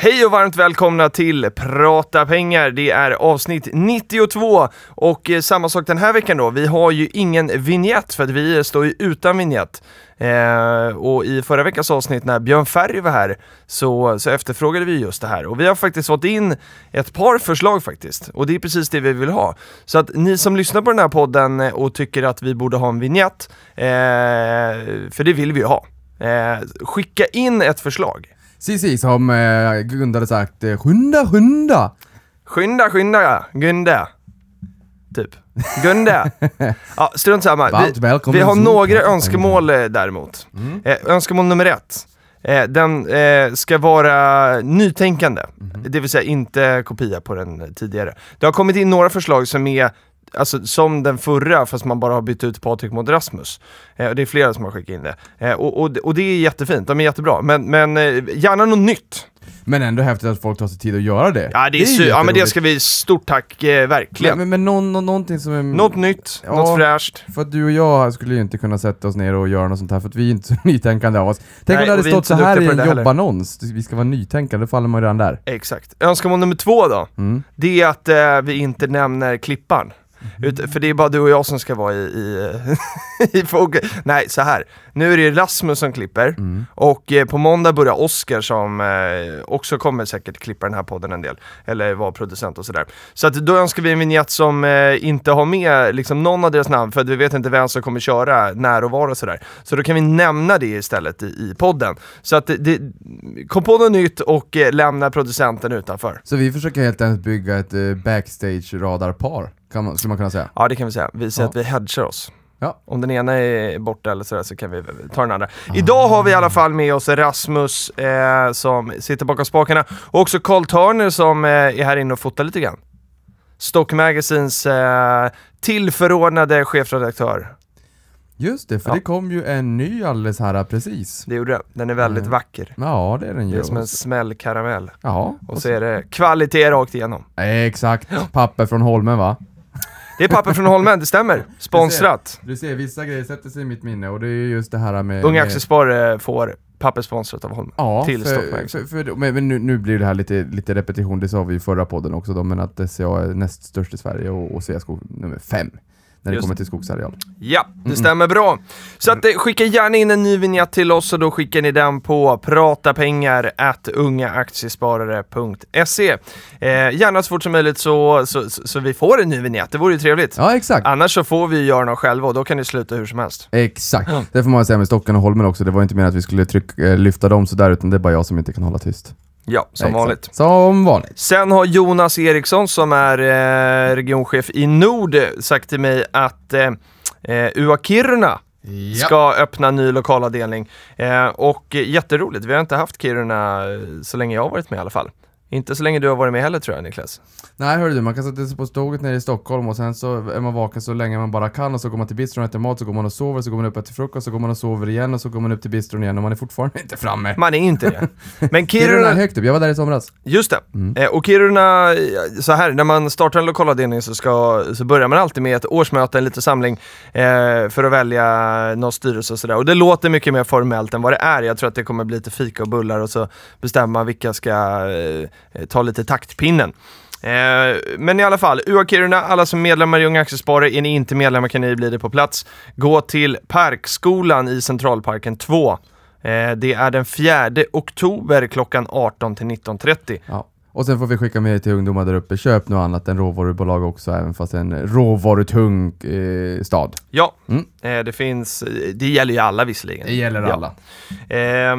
Hej och varmt välkomna till Prata pengar. Det är avsnitt 92 och eh, samma sak den här veckan då. Vi har ju ingen vignett för att vi står ju utan vignett. Eh, och i förra veckans avsnitt när Björn Ferry var här så, så efterfrågade vi just det här och vi har faktiskt fått in ett par förslag faktiskt och det är precis det vi vill ha. Så att ni som lyssnar på den här podden eh, och tycker att vi borde ha en vignett, eh, för det vill vi ju ha. Eh, skicka in ett förslag. Precis som eh, Gunda hade sagt, eh, skynda, skynda! Skynda, skynda, Gunde. Typ. Gunde. Ja, strunt samma. Vi, vi har några önskemål eh, däremot. Mm. Eh, önskemål nummer ett. Eh, den eh, ska vara nytänkande, Mhm. det vill säga inte kopia på den tidigare. Det har kommit in några förslag som är Alltså som den förra, fast man bara har bytt ut Patrik mot Rasmus. Eh, det är flera som har skickat in det. Eh, och, och, och det är jättefint, de är jättebra. Men, men eh, gärna något nytt. Men ändå häftigt att folk tar sig tid att göra det. Ja, det är sy- ja men det ska vi, stort tack, eh, verkligen. Men, men, någon, nå- någonting som är... Något nytt, Ja. något fräscht. För att du och jag skulle ju inte kunna sätta oss ner och göra något sånt här för att vi är inte så nytänkande av oss. Tänk Nej, om det hade är stått så här i en det jobbannons, vi ska vara nytänkande, då faller man redan där. Exakt. Önskemål nummer två då, Mm. det är att eh, vi inte nämner klippan. Ut, för det är bara du och jag som ska vara i, i, i fokus. Nej, så här. Nu är det Rasmus som klipper Mm. och eh, på måndag börjar Oscar som eh, också kommer säkert klippa den här podden en del. Eller vara producent och sådär. Så att då önskar vi en vignett som eh, inte har med liksom, någon av deras namn för att vi vet inte vem som kommer köra när och var och sådär. Så då kan vi nämna det istället i, i podden. Så att det, det, kom på något nytt och eh, lämna producenten utanför. Så vi försöker helt enkelt bygga ett eh, backstage-radarpar, kan man, skulle man kunna säga. Ja det kan vi säga, vi säger Ja. att vi hedgar oss. Ja. Om den ena är borta eller sådär så kan vi ta den andra. Idag har vi i alla fall med oss Rasmus eh, som sitter bakom spakarna och också Carl Turner som eh, är här inne och fotar lite grann. Stock Magazines eh, tillförordnade chefredaktör. Just det, för Ja. det kom ju en ny alldeles här precis. Det gjorde det. Den är väldigt Mm. vacker. Ja, det är den Det ju. är som en smällkaramell. Ja, Och så är det kvalitet rakt igenom. Exakt, papper från Holmen va? Det är papper från Holmen, det stämmer. Sponsrat. Du ser, vissa grejer sätter sig i mitt minne och det är ju just det här med... Unga med- Aktiesparare får papper sponsrat av Holmen. Ja, till Stock för, Magazine. för, för, men, men nu, nu blir det här lite, lite repetition, det sa vi i förra podden också då, men att SCA är näst störst i Sverige och, och Sveaskog nummer fem. När det kommer till skogsareal. Ja, det stämmer bra. Så att, eh, skicka gärna in en ny vignett till oss och då skickar ni den på pratapengar.ungaaktiesparare.se eh, Gärna så fort som möjligt så, så, så, så vi får en ny vignett, det vore ju trevligt. Ja, exakt. Annars så får vi göra något själva och då kan det sluta hur som helst. Exakt. Ja. Det får man säga med Stocken och Holmen också, det var inte meningen att vi skulle tryck, eh, lyfta dem sådär, utan det är bara jag som inte kan hålla tyst. Ja, som Exakt. vanligt. Som vanligt. Sen har Jonas Eriksson som är eh, regionchef i Nord sagt till mig att eh, eh, UA Kiruna ska öppna ny lokalavdelning. Eh, och jätteroligt, vi har inte haft Kiruna eh, så länge jag har varit med i alla fall. Inte så länge du har varit med heller tror jag Niklas. Nej hörru du, man kan sätta sig på tåget nere i Stockholm och sen så är man vaken så länge man bara kan och så går man till bistron och äter mat, så går man och sover, så går man upp och äter frukost, så går man och sover igen och så går man upp till bistron igen och man är fortfarande inte framme. Man är inte det. Men Kiruna är Kiruna, högt upp, jag var där i somras. just det. Mm. Eh, och Kiruna, så här, när man startar en lokalavdelning så, ska, så börjar man alltid med ett årsmöte, en liten samling eh, för att välja någon styrelse och sådär. Och det låter mycket mer formellt än vad det är. Jag tror att det kommer bli lite fika och bullar och så bestämmer man vilka ska eh, ta lite taktpinnen. Eh, men i alla fall, UA Kiruna, alla som är medlemmar i Unga Aktiesparare, är ni inte medlemmar kan ni bli det på plats. Gå till Parkskolan i Centralparken 2. Eh, det är den 4 oktober klockan 18 till 19.30. Ja. Och sen får vi skicka med till ungdomar där uppe, köp något annat än råvarubolag också, även fast det är en råvarutung eh, stad. Ja, Mm. eh, det finns, det gäller ju alla visserligen. Det gäller Ja. alla. Eh,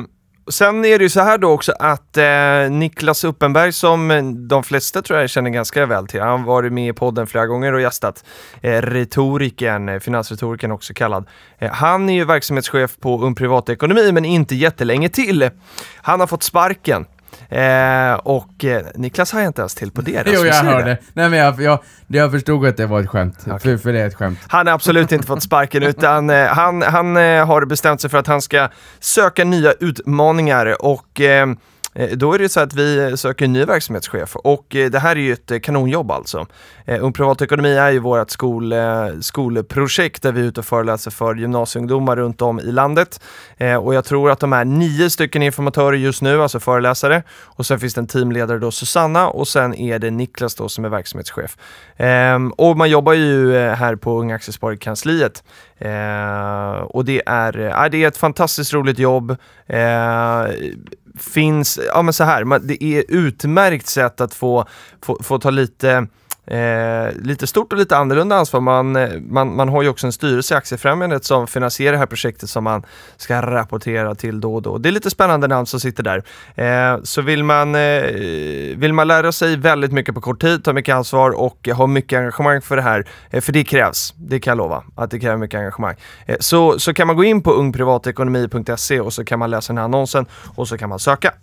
sen är det ju så här då också att eh, Niklas Uppenberg som eh, de flesta tror jag känner ganska väl till, han har varit med i podden flera gånger och gästat eh, retoriken, eh, finansretoriken också kallad. Eh, han är ju verksamhetschef på Um Privatekonomi men inte jättelänge till. Han har fått sparken. Eh, och eh, Niklas har inte ens till på det. Jo, jag hörde. Nej men jag, jag, jag förstod att det var ett skämt, för, för det är ett skämt. Han har absolut inte fått sparken utan eh, han, han eh, har bestämt sig för att han ska söka nya utmaningar och Eh, Eh, då är det så att vi söker en ny verksamhetschef och eh, det här är ju ett eh, kanonjobb alltså. Ung Privatekonomi är ju vårt skol, skolprojekt där vi är ute och föreläser för gymnasieungdomar runt om i landet. Och jag tror att de är nio stycken informatörer just nu, alltså föreläsare. Och sen finns det en teamledare då, Susanna, och sen är det Niklas då som är verksamhetschef. Ehm, och man jobbar ju här på Unga Aktiesparkansliet. Eh, och det är, eh, det är ett fantastiskt roligt jobb. Eh, finns, ja men så här, det är utmärkt sätt att få, få, få ta lite Eh, lite stort och lite annorlunda ansvar. Man, eh, man, man har ju också en styrelse i Aktiefrämjandet som finansierar det här projektet som man ska rapportera till då och då. Det är lite spännande namn som sitter där. Eh, så vill man, eh, vill man lära sig väldigt mycket på kort tid, ta mycket ansvar och ha mycket engagemang för det här, eh, för det krävs, det kan jag lova, att det kräver mycket engagemang. Eh, så, så kan man gå in på ungprivatekonomi.se och så kan man läsa den här annonsen och så kan man söka.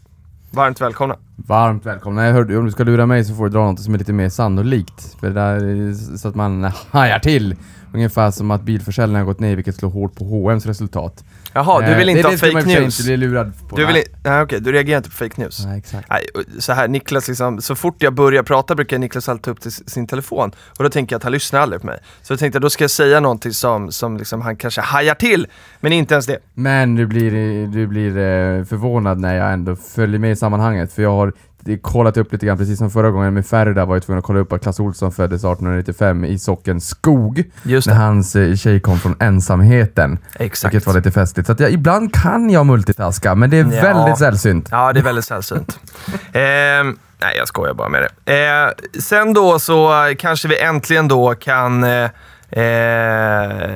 Varmt välkomna! Varmt välkomna. Jag hörde, om du ska lura mig så får du dra något som är lite mer sannolikt. För det där är så att man hajar till. Ungefär som att bilförsäljningen har gått ner vilket slår hårt på H&M's resultat. Jaha, du Eh, vill inte är ha fake news? inte bli lurad på. Du, vill, Nej. nej, okej, du reagerar inte på fake news? Nej, exakt. Nej, så här, Niklas liksom, så fort jag börjar prata brukar Niklas alltid ta upp till sin telefon och då tänker jag att han lyssnar aldrig på mig. Så jag tänkte att då ska jag säga någonting som, som liksom han kanske hajar till, men inte ens det. Men du blir, du blir eh, förvånad när jag ändå följer med i sammanhanget. För jag har det- kollat upp lite grann, precis som förra gången med Ferry där var jag tvungen att kolla upp att Clas Ohlson föddes 1895 i socken Skog. Just När hans eh, tjej kom från ensamheten. Exakt. Vilket var lite festligt. Så jag, ibland kan jag multitaska, men det är Ja. väldigt sällsynt. Ja, det är väldigt sällsynt. Ehm, nej, jag skojar bara med det. Eh, sen då så kanske vi äntligen då kan eh, Eh,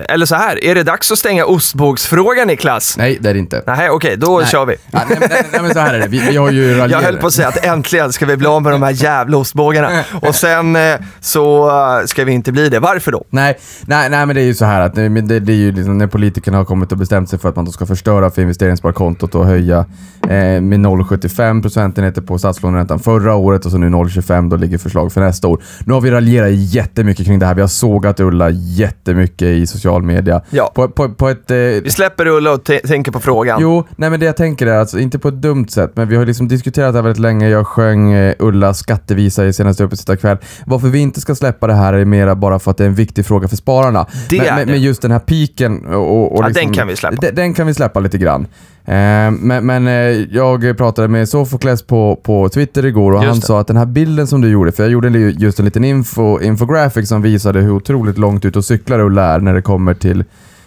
eller så här, är det dags att stänga ostbågsfrågan Niklas? Nej, det är det inte. Nej, okej, då Nej. kör vi. Ja, nej, nej, nej, men så här är det. Vi, vi har ju raljerat. Jag höll på att säga att äntligen ska vi bli av med de här jävla ostbågarna. Och sen eh, så eh, ska vi inte bli det. Varför då? Nej, nej, nej men det är ju så här att men det, det är ju liksom när politikerna har kommit och bestämt sig för att man då ska förstöra för investeringssparkontot och höja eh, med 0,75 procentenheter på statslåneräntan förra året och så nu 0,25 då ligger förslag för nästa år. Nu har vi raljerat jättemycket kring det här. Vi har sågat Ulla jättemycket i social media. Ja. På, på, på ett... Eh, Vi släpper Ulla och tänker på frågan. Jo, nej men det jag tänker är alltså, inte på ett dumt sätt, men vi har liksom diskuterat det här väldigt länge. Jag sjöng eh, Ullas skattevisa i senaste Uppesittarkväll. Varför vi inte ska släppa det här är mera bara för att det är en viktig fråga för spararna. Det men, är men, det. men just den här piken och... och Ja, liksom, den kan vi släppa. Den, den kan vi släppa lite grann. Eh, men men eh, jag pratade med Sofokles på, på Twitter igår och han sa att den här bilden som du gjorde, för jag gjorde just en liten info, infographic som visade hur otroligt långt ut och cyklar Ulla är när det kommer till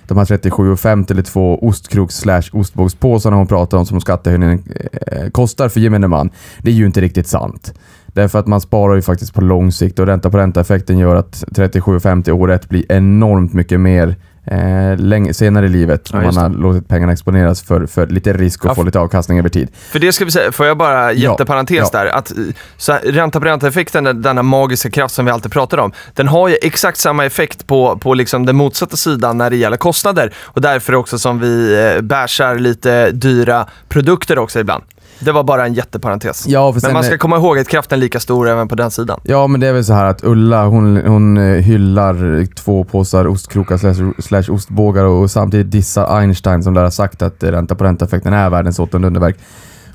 de här 37,50 eller två ostkroks slash ostbågspåsarna hon pratar om som skattehöjningen eh, kostar för gemene man. Det är ju inte riktigt sant. Därför att man sparar ju faktiskt på lång sikt och ränta på ränta-effekten gör att 37,50 år ett blir enormt mycket mer eh, länge, senare i livet Ja, just man har låtit pengarna exponeras för, för lite risk och Ja, få lite avkastning över tid. För det ska vi säga, får jag bara jätteparentes ja. där, att eh, så ränta på ränta-effekten, den- denna magiska kraft som vi alltid pratar om, den har ju exakt samma effekt på, på liksom den motsatta sidan när det gäller kostnader. Och därför också som vi eh, bärsar lite dyra produkter också ibland. Det var bara en jätteparentes. Ja, Men man är- ska komma ihåg att kraften är lika stor även på den sidan. Ja, men det är väl så här att Ulla hon, hon eh, hyllar två påsar ostkrokar slash, slash ostbågar och samtidigt dissar Einstein som lär ha sagt att ränta på ränta-effekten är världens åttonde underverk.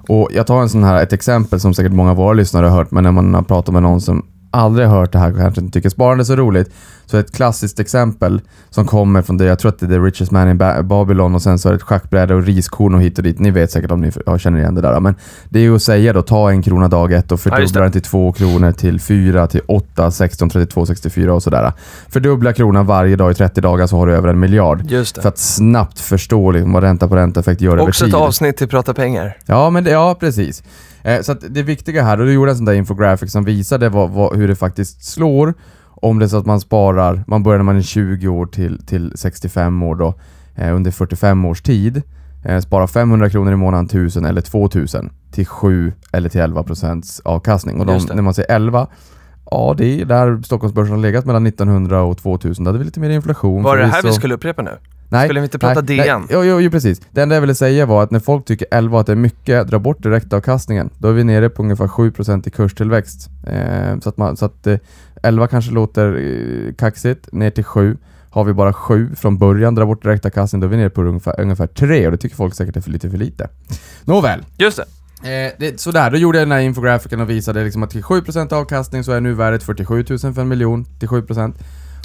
Och jag tar en sån här, ett exempel som säkert många av våra lyssnare har hört, men när man har pratat med någon som aldrig hört det här och kanske inte tycker sparande är så roligt. Så ett klassiskt exempel som kommer från det, jag tror att det är The Richest Man in Ba- Babylon och sen så är det ett schackbräde och riskorn och hit och dit. Ni vet säkert om ni ja, känner igen det där. Men det är ju att säga då, ta en krona dag ett och Ja, fördubbla det. den till två kronor, till fyra, till åtta, 16, 32, 64 och sådär. Fördubbla kronan varje dag i 30 dagar så har du över en miljard. Just det. För att snabbt förstå liksom vad ränta på ränta-effekt gör över Också tid. ett avsnitt till Prata pengar. Ja, men det, ja precis. Eh, så det viktiga här, och du gjorde en sån där infographic som visade vad, vad, hur det faktiskt slår om det är så att man sparar, man börjar när man är 20 år till, till 65 år då, eh, under 45 års tid. Eh, spara 500 kronor i månaden, 1000 eller 2000 till 7 eller till 11 procents avkastning. Och de, när man säger 11, ja det är där Stockholmsbörsen har legat mellan 1900 och 2000. Då hade vi lite mer inflation. Var det här vi skulle upprepa nu? Nej, Skulle vi inte prata nej, DN? Nej, jo, jo, jo, precis. Det enda jag ville säga var att när folk tycker 11 att det är mycket, dra bort direktavkastningen. Då är vi nere på ungefär 7% i kurstillväxt. Eh, så att, man, så att eh, 11 kanske låter eh, kaxigt, ner till 7. Har vi bara 7 från början, dra bort direktavkastningen, då är vi nere på ungefär, ungefär 3 och det tycker folk säkert är för lite för lite. Nåväl, Just det. Eh, det, sådär, då gjorde jag den här infografiken och visade liksom att till 7% avkastning så är nuvärdet 47 000 för en miljon till 7%.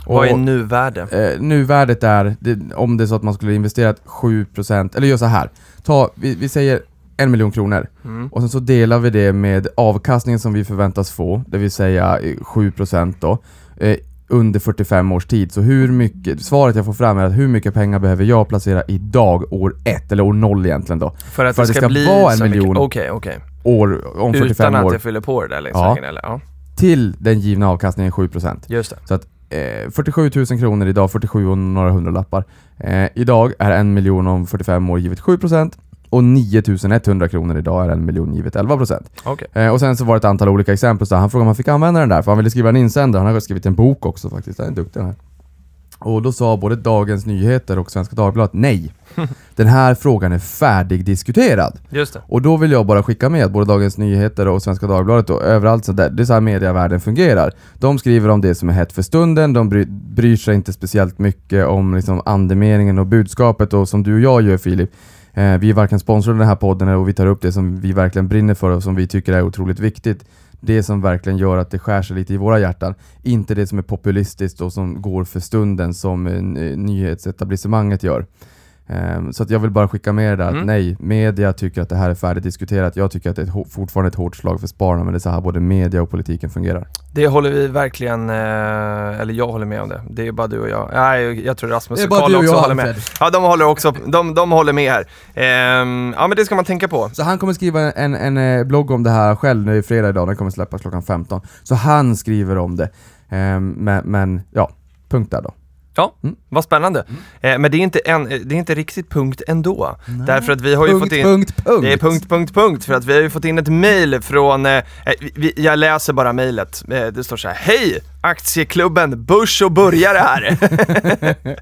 Och, Vad är nuvärde? eh, nuvärdet är, det, om det är så att man skulle investerat 7%, eller gör så här. Ta, vi, vi säger en miljon kronor Mm. och sen så delar vi det med avkastningen som vi förväntas få, det vill säga eh, 7% då, eh, under 45 års tid. Så hur mycket, svaret jag får fram är att hur mycket pengar behöver jag placera idag, år 1, eller år 0 egentligen då, För att, för det att ska, det ska bli vara en så miljon. Okej, okej. år, om 45 Utan att år, jag fyller på det där längs Ja. vägen eller? Ja, till den givna avkastningen 7%. just det. Eh, 47 000 kronor idag, 47 och några hundralappar. Eh, idag är en miljon om 45 år givet 7% och 9 100 kronor idag är en miljon givet 11%. Okej. Eh, och sen så var det ett antal olika exempel, så han frågade om han fick använda den där, för han ville skriva en insändare, han har skrivit en bok också faktiskt, han är duktig den här. Och då sa både Dagens Nyheter och Svenska Dagbladet nej. Den här frågan är färdigdiskuterad. Just det. Och då vill jag bara skicka med både Dagens Nyheter och Svenska Dagbladet och överallt så där, det är så här medievärlden fungerar. De skriver om det som är hett för stunden, de bry, bryr sig inte speciellt mycket om liksom andemeningen och budskapet och som du och jag gör Filip. Eh, vi är varken sponsrade den här podden och vi tar upp det som vi verkligen brinner för och som vi tycker är otroligt viktigt. Det som verkligen gör att det skär sig lite i våra hjärtan. Inte det som är populistiskt och som går för stunden som eh, nyhetsetablissemanget gör. Ehm, Så att jag vill bara skicka med det där Mm. att nej, media tycker att det här är färdigdiskuterat. Jag tycker att det är ett, fortfarande ett hårt slag för spararna, men det är så här både media och politiken fungerar. Det håller vi verkligen, eh, eller jag håller med om det. Det är bara du och jag. Nej, jag tror Rasmus och Karl och också jag, håller med. Ja, de håller också, de, de håller med här. Ehm, ja men det ska man tänka på. Så han kommer skriva en, en eh, blogg om det här själv, nu är fredag idag, den kommer släppas klockan 15. Så han skriver om det. Ehm, men, men ja, punkt där då. Ja, Mm. vad spännande. Eh, men det är, inte en, det är inte riktigt punkt ändå. Därför att vi har ju punkt, fått in... punkt, punkt! Det är punkt, punkt, punkt, för att vi har ju fått in ett mail från, eh, eh, vi, jag läser bara mailet, eh, det står så här: Hej! Aktieklubben Börs och börjare här!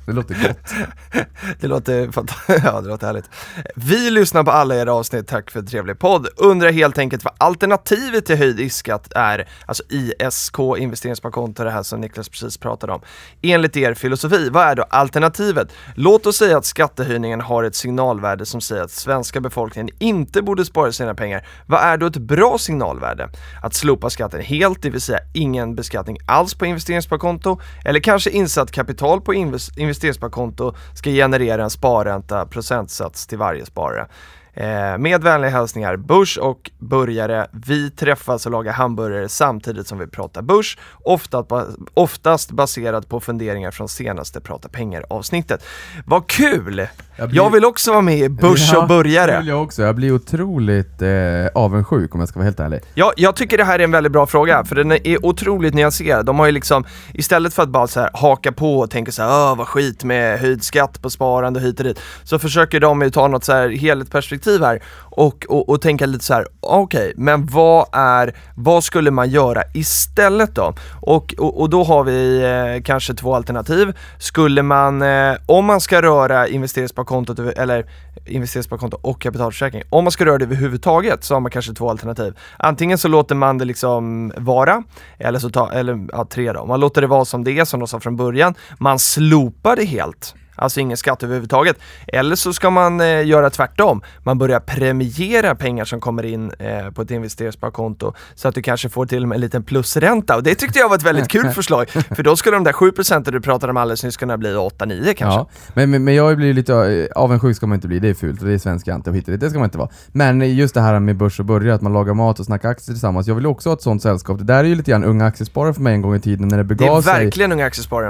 Det låter gott. Det låter, ja, det låter härligt. Vi lyssnar på alla era avsnitt, tack för en trevlig podd. Undrar helt enkelt vad alternativet till höjd riskskatt är, alltså ISK, investeringssparkonto, det här som Niklas precis pratade om. Enligt er filosofi, vad är då alternativet? Låt oss säga att skattehöjningen har ett signalvärde som säger att svenska befolkningen inte borde spara sina pengar. Vad är då ett bra signalvärde? Att slopa skatten helt, det vill säga ingen beskattning alls på investeringssparkonto, eller kanske insatt kapital på investeringssparkonto ska generera en sparränta procentsats till varje sparare. Eh, med vänliga hälsningar Börs och Börjare. Vi träffas och lagar hamburgare samtidigt som vi pratar börs, ofta, oftast baserat på funderingar från senaste Prata pengar avsnittet. Vad kul! Jag blir- Jag vill också vara med i Börs Ja, och Börjare. Det vill jag också. Jag blir otroligt eh, avundsjuk om jag ska vara helt ärlig. Ja, jag tycker det här är en väldigt bra fråga, för den är otroligt nyanserad. De har ju liksom, istället för att bara så här haka på och tänka så här, "Åh, vad skit med höjd skatt på sparande och hit och dit, så försöker de ju ta något så här helhetsperspektiv här och, och, och tänka lite så här: okej, men vad är, vad skulle man göra istället då? Och, och, och då har vi eh, kanske två alternativ. Skulle man, eh, om man ska röra investeringssparkontot, eller investeringssparkonto och kapitalförsäkring, om man ska röra det överhuvudtaget så har man kanske två alternativ. Antingen så låter man det liksom vara, eller så tar, eller ja, tre då. Man låter det vara som det är, som de sa från början. Man slopar det helt. Alltså ingen skatt överhuvudtaget. Eller så ska man eh, göra tvärtom. Man börjar premiera pengar som kommer in eh, på ett investeringssparkonto så att du kanske får till och med en liten plusränta. Och det tyckte jag var ett väldigt kul förslag. För då skulle de där 7% du pratade om alldeles nyss kunna bli 8-9 kanske. Ja, men, men, men jag blir lite eh, avundsjuk ska man inte bli, det är fult och det är svensk ante och hit och dit, det ska man inte vara. Men just det här med börs och börja, att man lagar mat och snackar aktier tillsammans, jag vill också ha ett sånt sällskap. Det där är ju lite grann unga aktiesparare för mig en gång i tiden när det Det begav är sig. verkligen unga aktiesparare.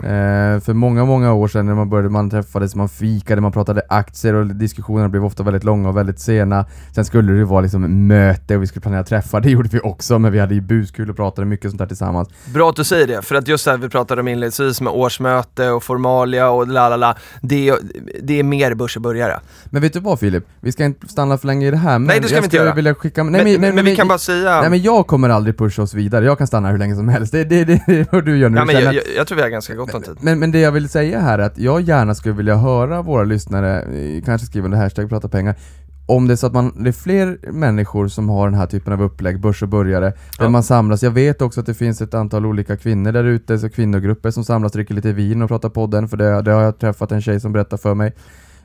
Eh, för många, många år sedan när man började, man träffades, man fikade, man pratade aktier och diskussionerna blev ofta väldigt långa och väldigt sena. Sen skulle det vara liksom möte och vi skulle planera träffar, det gjorde vi också, men vi hade ju buskul och pratade mycket sånt där tillsammans. Bra att du säger det, för att just det vi pratade om inledningsvis med årsmöte och formalia och la la la, det, är- det är mer börsbörjare. Men vet du vad Filip? Vi ska inte stanna för länge i det här, men Nej, det ska jag vi inte göra. vilja skicka... Nej, Men, nej, men, nej, vi kan bara säga... Nej men jag kommer aldrig pusha oss vidare, jag kan stanna hur länge som helst. Det, det, det, det är vad du gör nu. ja, men jag, jag, jag tror vi har ganska gott om tid. men, men det jag vill säga här är att jag gärna skulle vilja höra våra lyssnare, eh, kanske skriva under hashtag prata pengar, om det är så att man, det är fler människor som har den här typen av upplägg, börs och börjare, där Ja. man samlas. Jag vet också att det finns ett antal olika kvinnor där ute, så kvinnogrupper som samlas, dricker lite vin och pratar podden, för det, det har jag träffat en tjej som berättar för mig.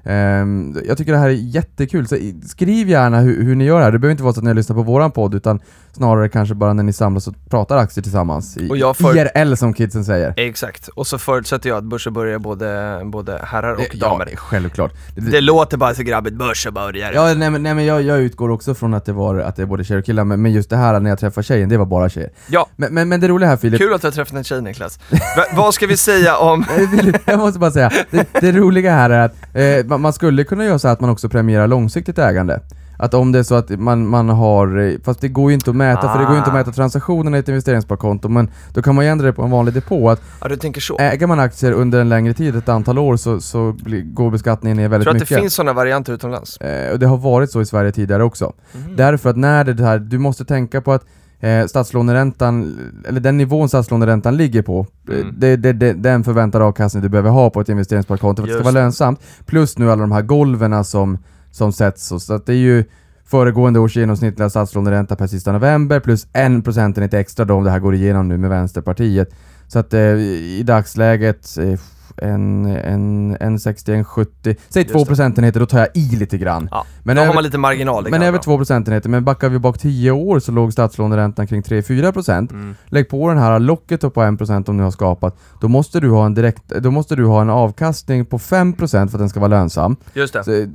Ehm, jag tycker det här är jättekul, så skriv gärna hur, hur ni gör det här. Det behöver inte vara så att ni lyssnar på våran podd, utan snarare kanske bara när ni samlas och pratar aktier tillsammans. I, Och jag får- IRL som kidsen säger. Exakt, och så förutsätter jag att börsen börjar både, både herrar och ja, damer. självklart. Det, Det låter bara så grabbigt, börsen börjar. Ja, nej men, nej, men jag, jag utgår också från att det var att det är både tjejer och killar, men, men just det här när jag träffar tjejen, det var bara tjejer. Ja. Men, men, men det roliga här Filip, Kul att du har träffat en tjej Niklas. Va, vad ska vi säga om... Filip, jag måste bara säga, det, det roliga här är att eh, man, man skulle kunna göra så här att man också premierar långsiktigt ägande. Att om det är så att man, man har, fast det går ju inte att mäta, för det går ju inte att Ah. mäta transaktionerna i ett investeringssparkonto, men då kan man ju ändra det på en vanlig depå, att Ja, du tänker så. äger man aktier under en längre tid, ett antal år, så, så blir, går beskattningen ner väldigt tror att mycket. det finns sådana varianter utomlands. Eh, och det har varit så i Sverige tidigare också. Mhm. Därför att när det här, du måste tänka på att eh, statslåneräntan, eller den nivån statslåneräntan ligger på, eh, Mm. det, det, det, den förväntade avkastning du behöver ha på ett investeringssparkonto för att det ska vara lönsamt. Plus nu alla de här golven som, som sätts. Så att det är ju föregående års genomsnittliga statslåneränta per sista november plus en procentenhet extra då om det här går igenom nu med Vänsterpartiet. Så att eh, i dagsläget eh, en, en, en 60, en 70, säg Just 2 det. procentenheter, då tar jag i lite grann. Ja, Men då över- har man lite marginal. men över vara. 2 procentenheter, men backar vi bak 10 år så låg statslåneräntan kring 3-4 procent. Mm. Lägg på den här locket då på 1 procent om ni har skapat, då måste du ha en direkt, då måste du ha en avkastning på 5 procent för att den ska vara lönsam. Just det. Så, eh,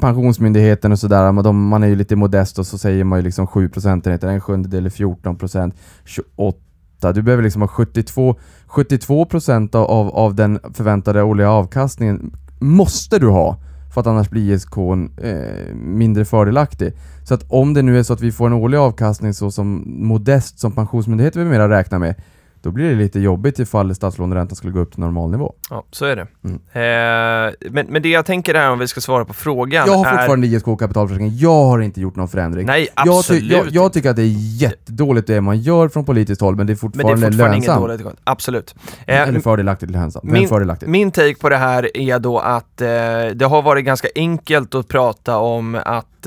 pensionsmyndigheten och sådär, man, de, man är ju lite modest och så säger man ju liksom 7 procentenheter, en sjundedel är 14 procent, 28 du behöver liksom ha 72, 72 procent av, av, den förväntade årliga avkastningen måste du ha för att annars blir ISK eh, mindre fördelaktig. Så att om det nu är så att vi får en årlig avkastning så som modest som Pensionsmyndigheten numera mera räknar med, då blir det lite jobbigt ifall statslåneräntan skulle gå upp till normalnivå. Ja, så är det. Mm. Eh, men, men det jag tänker är om vi ska svara på frågan Jag har är... fortfarande ISK kapitalförsäkring, jag har inte gjort någon förändring. Nej, Jag, ty- absolut jag, jag tycker att det är jättedåligt det man gör från politiskt håll, men det är Men det fortfarande, är fortfarande inget lönsamt. dåligt. Absolut. Eh, Eller fördelaktigt lönsamt. Men min- fördelaktigt. Min take på det här är då att eh, det har varit ganska enkelt att prata om att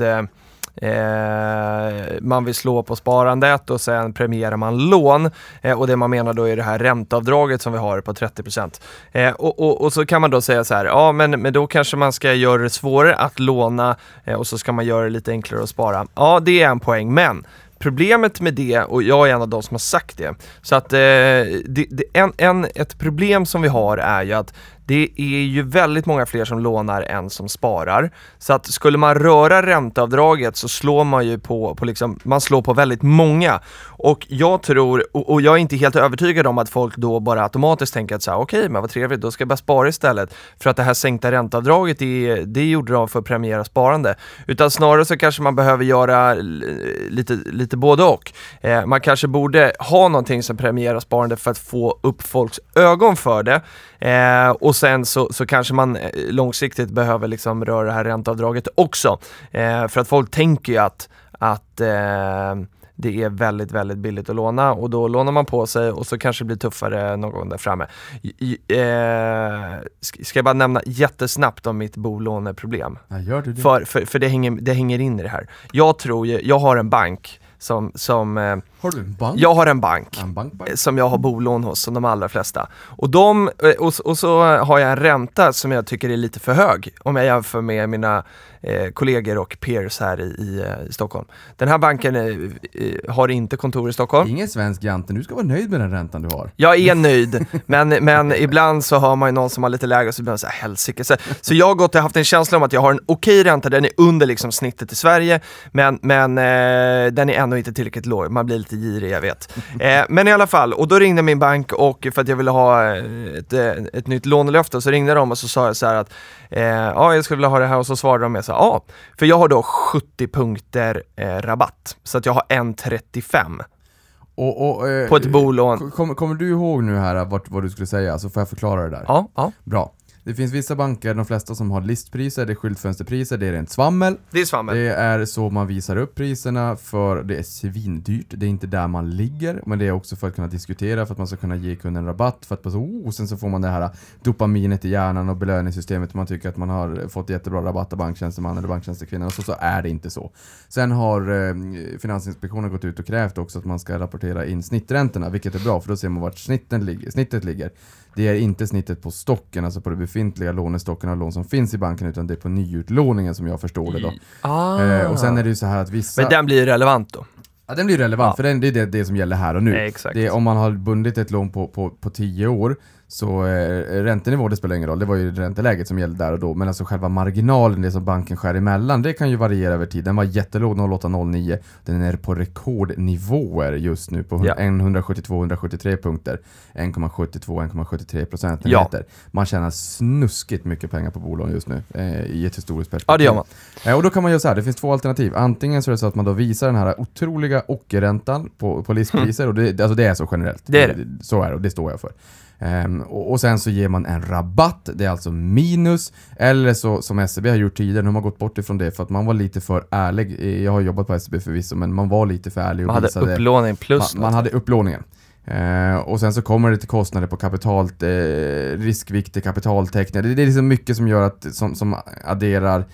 eh, man vill slå på sparandet och sen premierar man lån eh, och det man menar då är det här ränteavdraget som vi har på 30%. Eh, och, och, och så kan man då säga så här, ja men, men då kanske man ska göra det svårare att låna eh, och så ska man göra det lite enklare att spara. Ja, det är en poäng, men Problemet med det, och jag är en av de som har sagt det, så att eh, det, det, en, en, ett problem som vi har är ju att det är ju väldigt många fler som lånar än som sparar. Så att skulle man röra ränteavdraget så slår man ju på, på liksom, man slår på väldigt många. Och jag tror, och, och jag är inte helt övertygad om att folk då bara automatiskt tänker att så här, okej men vad trevligt, då ska jag börja spara istället. För att det här sänkta ränteavdraget, det, det gjorde de för att premiera sparande. Utan snarare så kanske man behöver göra lite, lite både och. Eh, man kanske borde ha någonting som premierar sparande för att få upp folks ögon för det. Eh, och sen så, så kanske man eh, långsiktigt behöver liksom röra det här ränteavdraget också. Eh, för att folk tänker ju att, att eh, det är väldigt, väldigt billigt att låna och då lånar man på sig och så kanske det blir tuffare någon gång där framme. I, eh, ska ska jag bara nämna jättesnabbt om mitt bolåneproblem? Ja, gör du det? För, för, för det, hänger, det hänger in i det här. Jag tror ju, jag har en bank som, som eh, Har du en bank? jag har en bank En bank, bank? som jag har bolån hos, som de allra flesta. Och, de, eh, och, och så har jag en ränta som jag tycker är lite för hög om jag jämför med mina eh, kollegor och peers här i, i, eh, i Stockholm. Den här banken eh, eh, har inte kontor i Stockholm. Ingen svensk jante, du ska vara nöjd med den räntan du har. Jag är nöjd, men, men ibland så har man ju någon som har lite lägre och så blir man såhär helsike. Så, så jag har gått och haft en känsla om att jag har en okej ränta, den är under liksom snittet i Sverige, men, men eh, den är ändå inte tillräckligt låg. Man blir lite girig, jag vet. Eh, men i alla fall, och då ringde min bank och för att jag ville ha eh, ett, eh, ett nytt lånelöfte, så ringde de och så sa jag så här att eh, ja, jag skulle vilja ha det här och så svarade de med så här, ja, för jag har då 70 punkter eh, rabatt, så att jag har 1,35 Och, och, eh, på ett bolån. Kommer, kommer du ihåg nu här vart, vad du skulle säga, så får jag förklara det där? Ja, ja, Bra. Det finns vissa banker, de flesta som har listpriser, det är skyltfönsterpriser, det är rent svammel. det är svammel. Det är så man visar upp priserna för det är svindyrt, det är inte där man ligger, men det är också för att kunna diskutera, för att man ska kunna ge kunden rabatt, för att bara så, oh, sen så får man det här dopaminet i hjärnan och belöningssystemet, man tycker att man har fått jättebra rabatt av banktjänstemannen eller banktjänstekvinnan, och så, så är det inte så. Sen har eh, Finansinspektionen gått ut och krävt också att man ska rapportera in snitträntorna, vilket är bra, för då ser man vart snitten ligger, snittet ligger. Det är inte snittet på stocken, alltså på det befintliga lånestocken av lån som finns i banken utan det är på nyutlåningen som jag förstår det då. Ah. Eh, och sen är det ju så här att vissa... Men den blir relevant då? Ja, den blir relevant, Ja. för den, det är det, det som gäller här och nu. Exakt. Det är, om man har bundit ett lån på, på, på 10 år, så eh, räntenivå, det spelar ingen roll, det var ju ränteläget som gällde där och då, men alltså själva marginalen, det som banken skär emellan, det kan ju variera över tid. Den var jättelåg 0809, den är på rekordnivåer just nu på Ja. 172-173 punkter. 1,72-1,73 procentenheter. Man tjänar snuskigt mycket pengar på bolån just nu, eh, i ett historiskt perspektiv. Ja, det gör man. Eh, Och då kan man göra så här, det finns två alternativ. Antingen så är det så att man då visar den här otroliga ockerräntan på, på listpriser, och det, alltså det är så generellt. Det är det. Så är det, och det står jag för. Ehm, och, och sen så ger man en rabatt, det är alltså minus, eller så som SEB har gjort tidigare, nu har man gått bort ifrån det för att man var lite för ärlig. Eh, Jag har jobbat på SEB förvisso, men man var lite för ärlig och Man hade visade... upplåning plus Man, man hade upplåningen. Eh, och sen så kommer det till kostnader på kapital, eh, riskvikter, kapitaltäckning. Det, det är liksom mycket som gör att, som, som adderar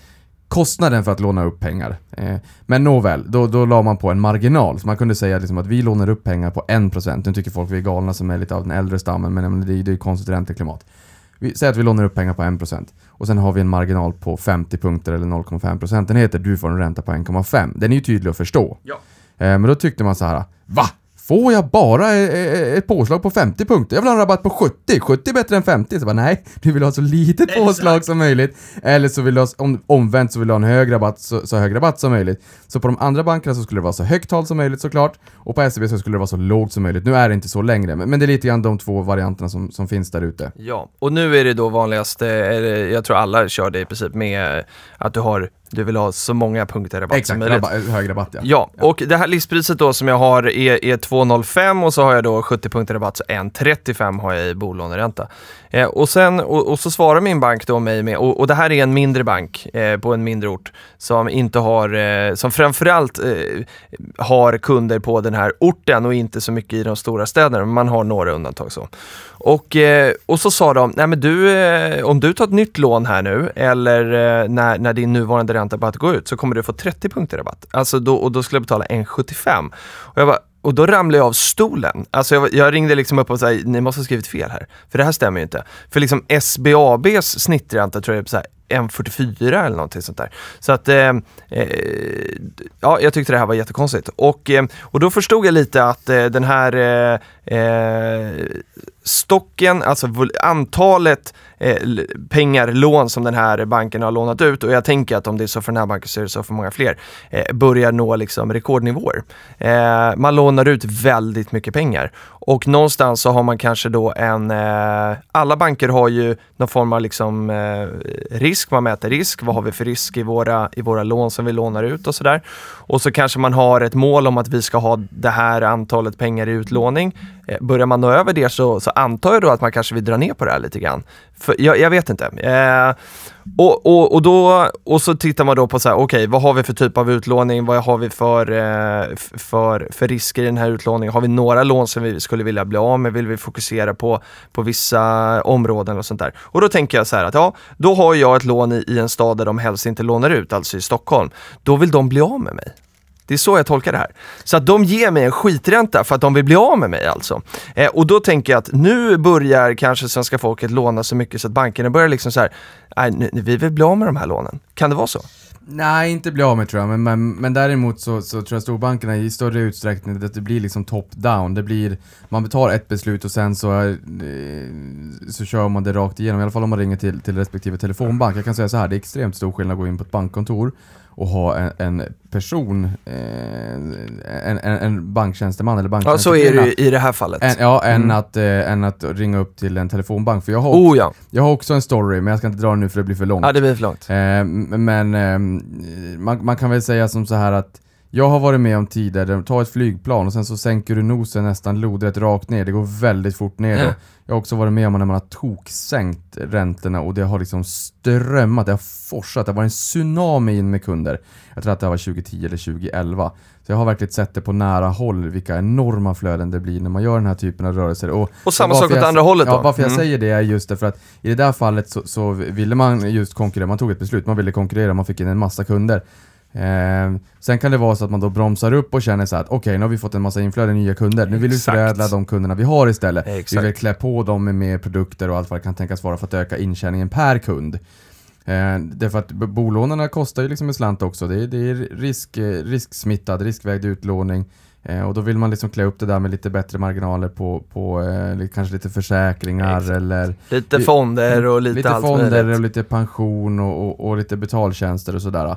kostnaden för att låna upp pengar. Eh, men nåväl, då, då la man på en marginal. Så man kunde säga liksom att vi lånar upp pengar på 1%. Nu tycker folk vi är galna som är lite av den äldre stammen, men, det, är- det är ju konstigt ränteklimat. Vi säger att vi lånar upp pengar på 1% och sen har vi en marginal på 50 punkter eller 0,5 procentenheter. Du får en ränta på 1,5. Den är ju tydlig att förstå. Ja. Eh, Men då tyckte man så här: VA? Får jag bara eh, eh, ett påslag på 50 punkter? Jag vill ha en rabatt på 70! 70 är bättre än 50! Så bara, nej, du vill ha så litet Exakt. påslag som möjligt. Eller så vill du ha, om, omvänt så vill du ha en hög rabatt, så, så hög rabatt som möjligt. Så på de andra bankerna så skulle det vara så högt tal som möjligt såklart. Och på SEB så skulle det vara så lågt som möjligt. Nu är det inte så längre, men, men det är lite grann de två varianterna som, som finns där ute. Ja, och nu är det då vanligast, eh, jag tror alla kör det i princip med att du har, du vill ha så många punkter rabatt som Exakt, möjligt. rabba, hög rabatt ja. Ja, och det här listpriset då som jag har är, är 2,05 och så har jag då 70 punkter rabatt, så 1,35 har jag i bolåneränta. Eh, och, sen, och, och så svarar min bank då mig med, och, och det här är en mindre bank eh, på en mindre ort som inte har, eh, som framförallt eh, har kunder på den här orten och inte så mycket i de stora städerna, men man har några undantag så. Och, eh, och så sa de, nej men du, eh, om du tar ett nytt lån här nu eller eh, när, när din nuvarande ränterabatt går ut så kommer du få 30 punkter rabatt. Alltså då, och då skulle jag betala 1,75. Och jag bara, och då ramlade jag av stolen. Alltså jag, jag ringde liksom upp och sa, ni måste ha skrivit fel här. För det här stämmer ju inte. För liksom SBABs snittränta tror jag är så här 1,44 eller någonting sånt där. Så att, eh, eh, ja, jag tyckte det här var jättekonstigt. Och, eh, och då förstod jag lite att eh, den här eh, eh, stocken, alltså antalet eh, pengar, lån som den här banken har lånat ut och jag tänker att om det är så för den här banken så är det så för många fler, eh, börjar nå liksom rekordnivåer. Eh, man lånar ut väldigt mycket pengar och någonstans så har man kanske då en, eh, alla banker har ju någon form av liksom eh, risk, man mäter risk, vad har vi för risk i våra, i våra lån som vi lånar ut och sådär. Och så kanske man har ett mål om att vi ska ha det här antalet pengar i utlåning. Eh, börjar man nå över det så, så antar jag då att man kanske vill dra ner på det här lite grann. För jag, jag vet inte. Eh, och, och, och, då, och så tittar man då på så här, okej, vad har vi för typ av utlåning? Vad har vi för, eh, för, för risker i den här utlåningen? Har vi några lån som vi skulle vilja bli av med? Vill vi fokusera på, på vissa områden och sånt där? Och då tänker jag så här att ja, då har jag ett lån i, i en stad där de helst inte lånar ut, alltså i Stockholm. Då vill de bli av med mig. Det är så jag tolkar det här. Så att de ger mig en skitränta för att de vill bli av med mig alltså. Eh, och då tänker jag att nu börjar kanske svenska folket låna så mycket så att bankerna börjar liksom så här, nej, nu, vi vill bli av med de här lånen. Kan det vara så? Nej, inte bli av med tror jag, men, men, men däremot så, så tror jag storbankerna i större utsträckning att det blir liksom top-down. Det blir, man tar ett beslut och sen så, är, så kör man det rakt igenom, i alla fall om man ringer till, till respektive telefonbank. Jag kan säga så här, det är extremt stor skillnad att gå in på ett bankkontor och ha en, en person, eh, en, en, en banktjänsteman eller Ja, så är det ju i det här fallet. En, ja, än, Mm. att, eh, än att ringa upp till en telefonbank. För jag har, Oh ja, jag har också en story, men jag ska inte dra den nu för det blir för långt. ja det blir för långt. Eh, men eh, man, man kan väl säga som så här att jag har varit med om tider där du tar ett flygplan och sen så sänker du nosen nästan lodrätt rakt ner. Det går väldigt fort ner då. Ja. Jag har också varit med om när man har toksänkt räntorna och det har liksom strömmat, det har forsat, det har varit en tsunami in med kunder. Jag tror att det var 2010 eller 2011. Så jag har verkligen sett det på nära håll vilka enorma flöden det blir när man gör den här typen av rörelser. Och Och samma varför sak åt jag- andra hållet Ja, då. varför jag Mm. säger det är just därför att i det där fallet så, så ville man just konkurrera, man tog ett beslut, man ville konkurrera, man fick in en massa kunder. Eh, sen kan det vara så att man då bromsar upp och känner så att okej, nu har vi fått en massa inflöde nya kunder. Nu vill vi Exakt. förädla de kunderna vi har istället. Exakt. Vi vill klä på dem med mer produkter och allt vad det kan tänkas vara för att öka intjäningen per kund. Eh, därför att b- bolånerna kostar ju liksom en slant också. Det är, det är risk, eh, risksmittad, riskvägd utlåning. Eh, och då vill man liksom klä upp det där med lite bättre marginaler på, på eh, kanske lite försäkringar Exakt. eller Lite Li- fonder och lite, lite allt fonder möjligt. och lite pension och, och, och lite betaltjänster och sådär.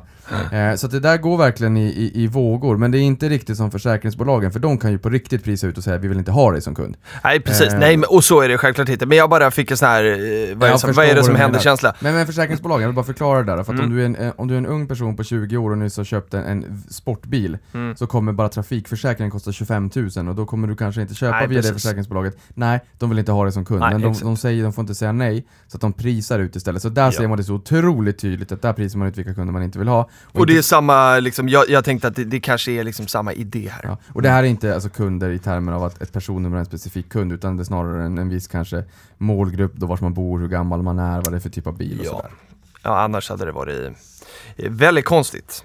Eh, så det där går verkligen i, i, i vågor, men det är inte riktigt som försäkringsbolagen, för de kan ju på riktigt prisa ut och säga vi vill inte ha dig som kund. Nej precis, Eh. nej men, och så är det självklart inte. Men jag bara fick en sån här, eh, vad är det som, vad är det som händer känsla? Men, men försäkringsbolagen, jag vill bara förklara det där. För Mm. om, du är en, eh, om du är en ung person på 20 år och nyss har köpt en, en sportbil, Mm. så kommer bara trafikförsäkringen kosta 25 000 och då kommer du kanske inte köpa Nej, via det precis. försäkringsbolaget. Nej, de vill inte ha det som kund. Nej, men de, de säger, de får inte säga nej, så att de prisar ut istället. Så där Ja. ser man det så otroligt tydligt, att där prisar man ut vilka kunder man inte vill ha. Och det inte är samma, liksom, jag, jag tänkte att det, det kanske är liksom samma idé här. Ja, och det här är inte alltså kunder i termer av att ett personnummer är en specifik kund, utan det är snarare en, en viss kanske målgrupp, då vart man bor, hur gammal man är, vad det är för typ av bil och Ja. sådär. Ja, annars hade det varit eh, väldigt konstigt.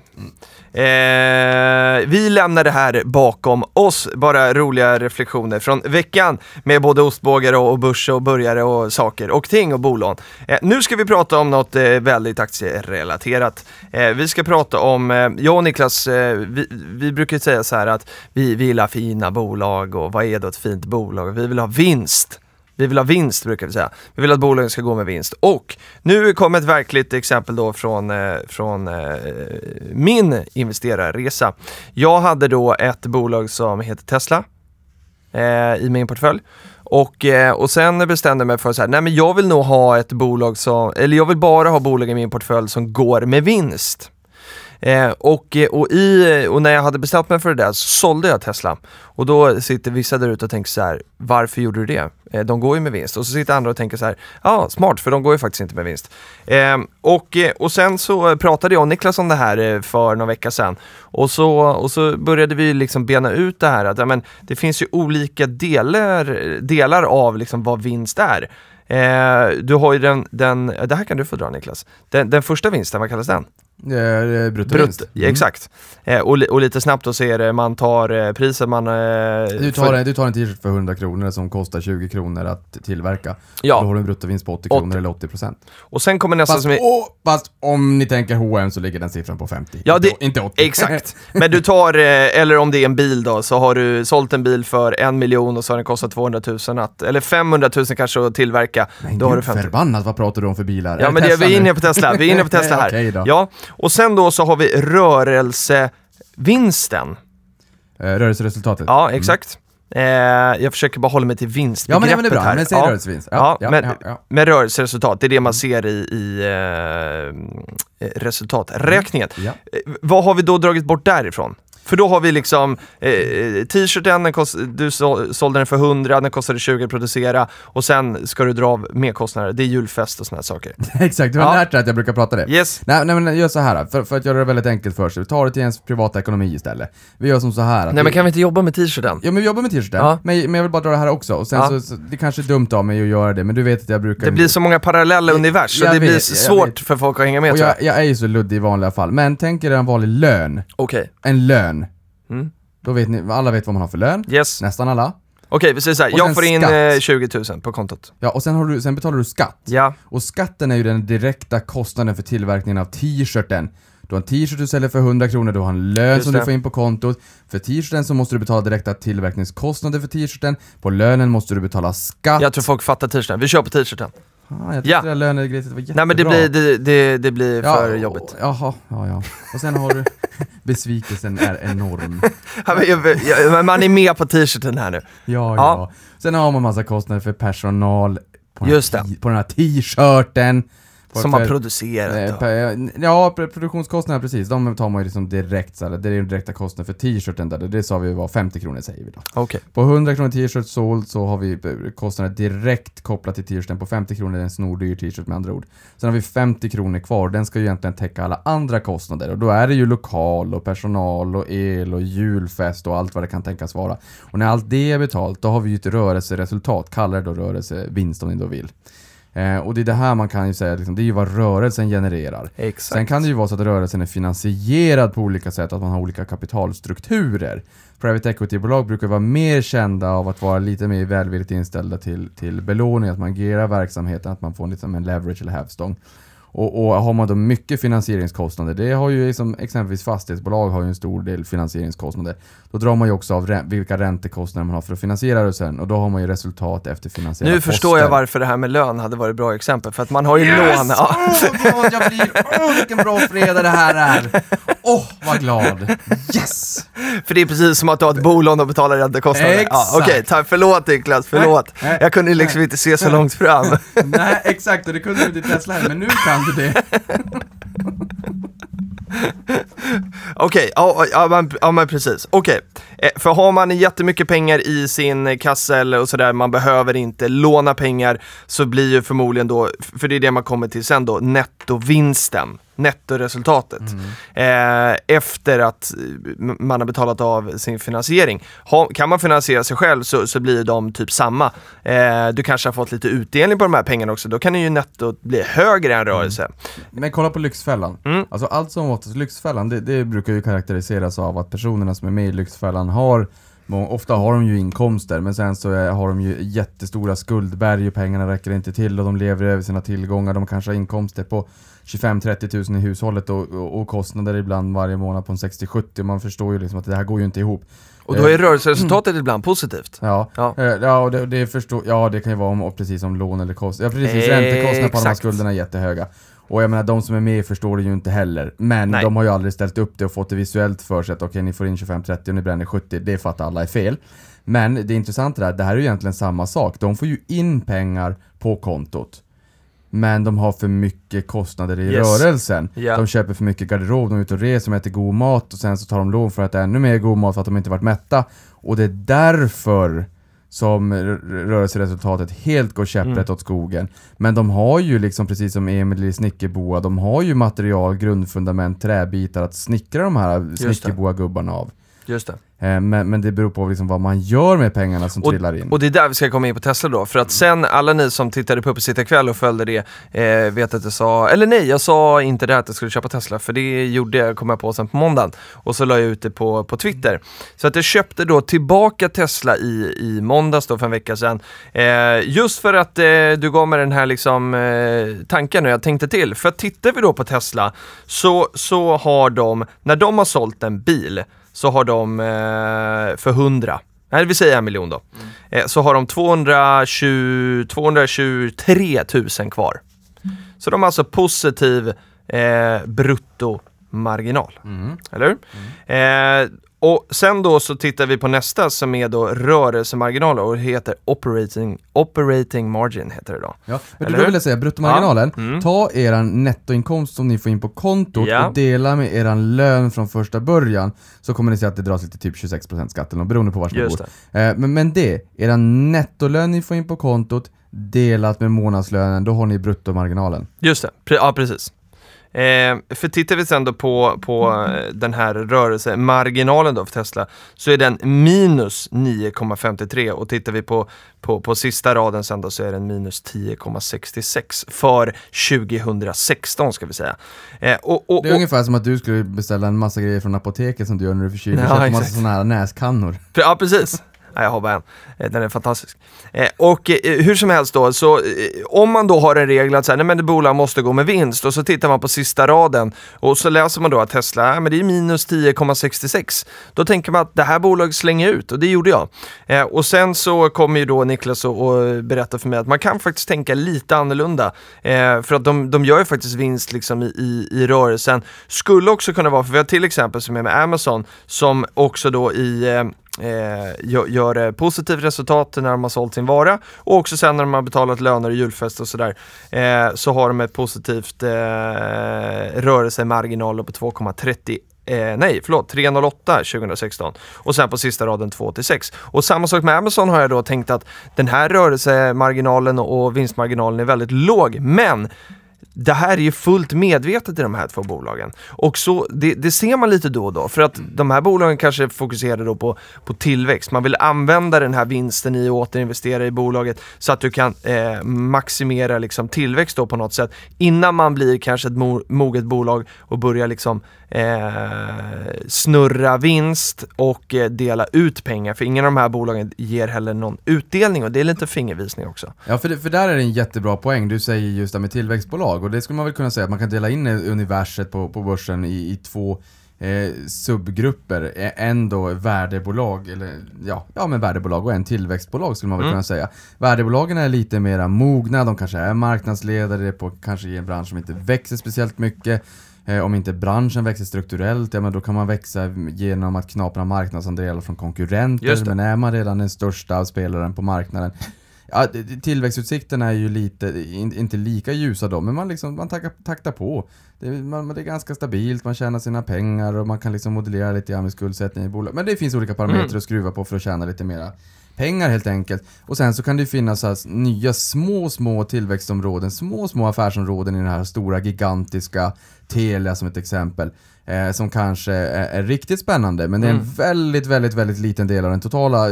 Eh, vi lämnar det här bakom oss, bara roliga reflektioner från veckan med både ostbågar och börs och börjare och saker och ting och bolån. Eh, nu ska vi prata om något eh, väldigt aktierelaterat. Eh, vi ska prata om, eh, jag och Niklas, eh, vi, vi brukar säga så här att vi, vi gillar fina bolag och vad är då ett fint bolag? Vi vill ha vinst. Vi vill ha vinst brukar vi säga. Vi vill att bolagen ska gå med vinst. Och nu kommer ett verkligt exempel då från, eh, från eh, min investerarresa. Jag hade då ett bolag som heter Tesla eh, i min portfölj. Och, eh, och sen bestämde jag mig för så här, nej men jag vill nog ha ett bolag som, eller jag vill bara ha bolag i min portfölj som går med vinst. Eh, och, eh, och, i, eh, och när jag hade bestämt mig för det där så sålde jag Tesla. Och då sitter vissa där ute och tänker så här, varför gjorde du det? Eh, de går ju med vinst. Och så sitter andra och tänker så här, ja smart för de går ju faktiskt inte med vinst. Ehm, eh, och, och sen så pratade jag och Niklas om det här eh, för någon vecka sedan. Och så, och så började vi liksom bena ut det här att ja, men, det finns ju olika delar, delar av liksom vad vinst är. Eh, du har ju den, den, det här kan du få dra Niklas. Den, den första vinsten, vad kallas den? Eh, bruttovinst. Brutt, ja, exakt. Eh, och, li- och lite snabbt då så är det, man tar eh, priset man... Eh, Du tar, för- en, du tar en t-shirt för 100 kronor som kostar 20 kronor att tillverka. Då Ja, har du en bruttovinst på 80 80. kronor eller 80 procent. och sen kommer nästa Fast, som är... åh, fast om ni tänker H&M så ligger den siffran på 50. Ja, det- inte, inte 80. Exakt. Men du tar, eh, eller om det är en bil då, så har du sålt en bil för en miljon och så har den kostat 200 000 att, eller 500 000 kanske att tillverka. Men då har du gud 50 förbannat, vad pratar du om för bilar? Ja men det, vi är inne på Tesla, vi är inne på Tesla här. Då. Ja, och sen då så har vi rörelsevinsten. Eh, rörelseresultatet. Ja, exakt. Eh, jag försöker bara hålla mig till vinstbegreppet ja, men det är bra, här. men säg ja. rörelsevinst. Ja, Ja, men, ja, med rörelseresultat, det är det man ser i, i eh, resultaträkningen. Ja. Eh, vad har vi då dragit bort därifrån? För då har vi liksom eh, t-shirten, den kost, du så, sålde den för 100, den kostade 20 att producera och sen ska du dra av merkostnader, det är julfest och här saker. Exakt, du har Ja. lärt dig att jag brukar prata det. Yes, Nej, nej men gör så här för, för att göra det väldigt enkelt för sig. Ta det till ens privata ekonomi istället. Vi gör som så här nej vi, men kan vi inte jobba med t-shirten? Ja men vi jobbar med t-shirten, Ja. men, men jag vill bara dra det här också. Och sen Ja. så, så, det kanske är dumt av mig att göra det, men du vet att jag brukar... Det blir så många parallella univers så det blir vet, jag svårt för folk att hänga med och jag. jag, jag är ju så luddig i vanliga fall, men tänk er en vanlig lön. Okej, En lön. Mm. Då vet ni, alla vet vad man har för lön. yes. Nästan alla. Okej, vi säger såhär, Och jag får in skatt. eh, 20 000 på kontot. Ja, och sen, har du, sen betalar du skatt. Ja, Och skatten är ju den direkta kostnaden för tillverkningen av t-shirten. Du har en t-shirt du säljer för 100 kronor, du har en lön Just som det. du får in på kontot. För t-shirten så måste du betala direkta tillverkningskostnader för t-shirten. På lönen måste du betala skatt. jag tror folk fattar t-shirten. Vi kör på t-shirten. Ah, jag tyckte Ja. det där lönegrejet var jättebra. Nej men det blir, det, det, det blir för ja, jobbigt. och- Jaha, ja ja. Och sen har du, besvikelsen är enorm. Men Man är med på t-shirten här nu. Ja, ja. Ja. Sen har man massa kostnader för personal på, Just den, det. på den här t-shirten. Som har för- producerat pe- Ja, pr- produktionskostnader precis. De tar man ju liksom direkt så här, Det är ju direkta kostnader för t-shirten där. Det sa vi var 50 kronor säger vi då. Okej. På 100 kronor t-shirt såld så har vi eh, kostnader direkt kopplat till t-shirten. På 50 kronor är det en snordyr t-shirt med andra ord. Sen har vi 50 kronor kvar. Den ska ju egentligen täcka alla andra kostnader. Och då är det ju lokal och personal och el och julfest och allt vad det kan tänkas vara. Och när allt det är betalt, då har vi ju ett rörelseresultat. Kalla det då rörelsevinst om ni då vill. Eh, och det är det här man kan ju säga, liksom, det är ju vad rörelsen genererar. Exakt. Sen kan det ju vara så att rörelsen är finansierad på olika sätt, att man har olika kapitalstrukturer. Private equity-bolag brukar vara mer kända av att vara lite mer välvilligt inställda till, till belåning, att man gerar verksamheten, att man får liksom en leverage eller hävstång. Och, och har man då mycket finansieringskostnader, det har ju liksom, exempelvis fastighetsbolag har ju en stor del finansieringskostnader. Då drar man ju också av rä vilka räntekostnader man har för att finansiera det sen och då har man ju resultat efter finansiella Nu förstår jag varför det här med lön hade varit bra exempel, för att man har ju Yes! lån. Ja. Åh, vad glad jag blir! Åh, vilken bra fredag det här är! Åh, vad glad! Yes! För det är precis som att du har ett bolån och betalar räntekostnader. Ja, Exakt. Okej, tack, förlåt Niklas, förlåt. Nej, nej, jag kunde liksom nej. inte se så långt fram. Nej, exakt, och det kunde du inte i Tesla heller, men nu kan hände det. Okej, ja, ja, men, ja men precis. Okej, Eh, för har man jättemycket pengar i sin kassa eller och sådär, man behöver inte låna pengar, så blir ju förmodligen då, för det är det man kommer till sen då, nettovinsten. Nettoresultatet. Eh, efter att eh, man har betalat av sin finansiering. Ha, kan man finansiera sig själv så, så blir de typ samma. Eh, du kanske har fått lite utdelning på de här pengarna också, då kan ju nettot bli högre än rörelse. Men kolla på Lyxfällan. Mm. Alltså allt som oftast, Lyxfällan, det, det brukar ju karaktäriseras av att personerna som är med i Lyxfällan har Ofta har de ju inkomster men sen så har de ju jättestora skuldberg och pengarna räcker inte till och de lever över sina tillgångar. De kanske har inkomster på 25-30 tusen i hushållet och, och, och kostnader ibland varje månad på en 60-70. Man förstår ju liksom att det här går ju inte ihop. Och då är rörelseresultatet ibland positivt. Ja, Ja. ja. ja och det, det, förstår, ja det kan ju vara om, precis som lån eller kostnader. Ja precis, Eh, räntekostnader på de här skulderna är jättehöga. Och jag menar de som är med förstår det ju inte heller. Men Nej. de har ju aldrig ställt upp det och fått det visuellt för sig att okej ni får in 25-30 och ni bränner 70, det är för att alla är fel. Men det intressanta är att det här är ju egentligen samma sak. De får ju in pengar på kontot. Men de har för mycket kostnader i Yes. rörelsen. Ja. De köper för mycket garderob, de är ute och reser, de äter god mat och sen så tar de lån för att äta ännu mer god mat för att de inte varit mätta. Och det är därför som rörelseresultatet helt går käpprätt Mm. åt skogen. Men de har ju liksom precis som Emil i Snickerboa, de har ju material, grundfundament, träbitar att snickra de här. Snickerboa-gubbarna av. Just det. Eh, Men, men det beror på liksom vad man gör med pengarna som Och, trillar in. och det är där vi ska komma in på Tesla då, för att sen alla ni som tittade på Uppesittarkväll och följde det, eh, vet att jag sa, eller nej, jag sa inte det här att jag skulle köpa Tesla, för det gjorde jag, kom jag på sen på måndagen. Och så la jag ut det på, på Twitter. Så att jag köpte då tillbaka Tesla i, i måndags då för en vecka sedan. Eh, just för att eh, du gav mig den här liksom eh, tanken och jag tänkte till. För tittar vi då på Tesla så, så har de, när de har sålt en bil, så har de eh, för 100 Nej, vi säger en miljon då. Eh, så har de 220, 223 000 kvar. Så de har alltså positiv eh, bruttomarginal. Mm. Eller hur? Eh, och sen då så tittar vi på nästa som är då rörelsemarginal och det heter operating, operating margin heter det då. Ja, men Eller hur? vill jag säga, bruttomarginalen, Ja, mm. ta eran nettoinkomst som ni får in på kontot Ja. och dela med eran lön från första början, så kommer ni se att det dras lite typ 26% skatt eller beroende på var man bor. Eh, men, men det, eran nettolön ni får in på kontot, delat med månadslönen, då har ni bruttomarginalen. Just det, ja precis. Eh, för tittar vi sen då på, på eh, den här rörelsemarginalen då för Tesla så är den minus 9,53 och tittar vi på, på, på sista raden sen då så är den minus 10,66 för 2016 ska vi säga. Eh, och, och, Det är ungefär som att du skulle beställa en massa grejer från apoteket som du gör när du är förkyld. Ja, en massa sådana här näskannor. Ja, precis. Nej, jag har bara en. Eh, den är fantastisk. Eh, och eh, hur som helst då, så om man då har en regel att säga, nej men det bolag måste gå med vinst och så tittar man på sista raden och så läser man då att Tesla, men det är minus 10,66. Då tänker man att det här bolaget slänger ut och det gjorde jag. Och sen så kommer ju då Niklas och, och berätta för mig att man kan faktiskt tänka lite annorlunda. För att de, de gör ju faktiskt vinst liksom i, i, i rörelsen. Skulle också kunna vara, för vi har till exempel som är med Amazon, som också då i eh, gör, gör positivt resultat när de har sålt sin vara och också sen när de har betalat löner och julfest och sådär eh, så har de ett positivt eh, rörelsemarginal på 2,30 Eh, nej, förlåt, 308 2016 och sen på sista raden 2-6. Och samma sak med Amazon har jag då tänkt att den här rörelsemarginalen och vinstmarginalen är väldigt låg, men det här är ju fullt medvetet i de här två bolagen. Och så, det, det ser man lite då och då, för att de här bolagen kanske fokuserar då på, på tillväxt. Man vill använda den här vinsten i att återinvestera i bolaget så att du kan eh, maximera liksom, tillväxt då på något sätt innan man blir kanske ett mo moget bolag och börjar liksom eh, snurra vinst och eh, dela ut pengar. För ingen av de här bolagen ger heller någon utdelning och det är lite fingervisning också. Ja, för, det, för där är det en jättebra poäng. Du säger just det med tillväxtbolag och det skulle man väl kunna säga att man kan dela in universet på, på börsen i, i två eh, subgrupper. E, en då värdebolag, eller ja, ja men värdebolag och en tillväxtbolag skulle man väl mm. kunna säga. Värdebolagen är lite mera mogna, de kanske är marknadsledare på kanske i en bransch som inte växer speciellt mycket. Eh, om inte branschen växer strukturellt, ja men då kan man växa genom att knapra marknadsandelar från konkurrenter. Men är man redan den största spelaren på marknaden Ja, tillväxtutsikterna är ju lite, inte lika ljusa då, men man, liksom, man taktar på. Det, man, det är ganska stabilt, man tjänar sina pengar och man kan liksom modellera lite grann med skuldsättning i bolag. Men det finns olika parametrar mm. att skruva på för att tjäna lite mera pengar helt enkelt. Och sen så kan det finnas här nya små, små tillväxtområden, små, små affärsområden i den här stora gigantiska Telia som ett exempel. Eh, som kanske är, är, riktigt spännande men det är en mm. väldigt, väldigt, väldigt liten del av den totala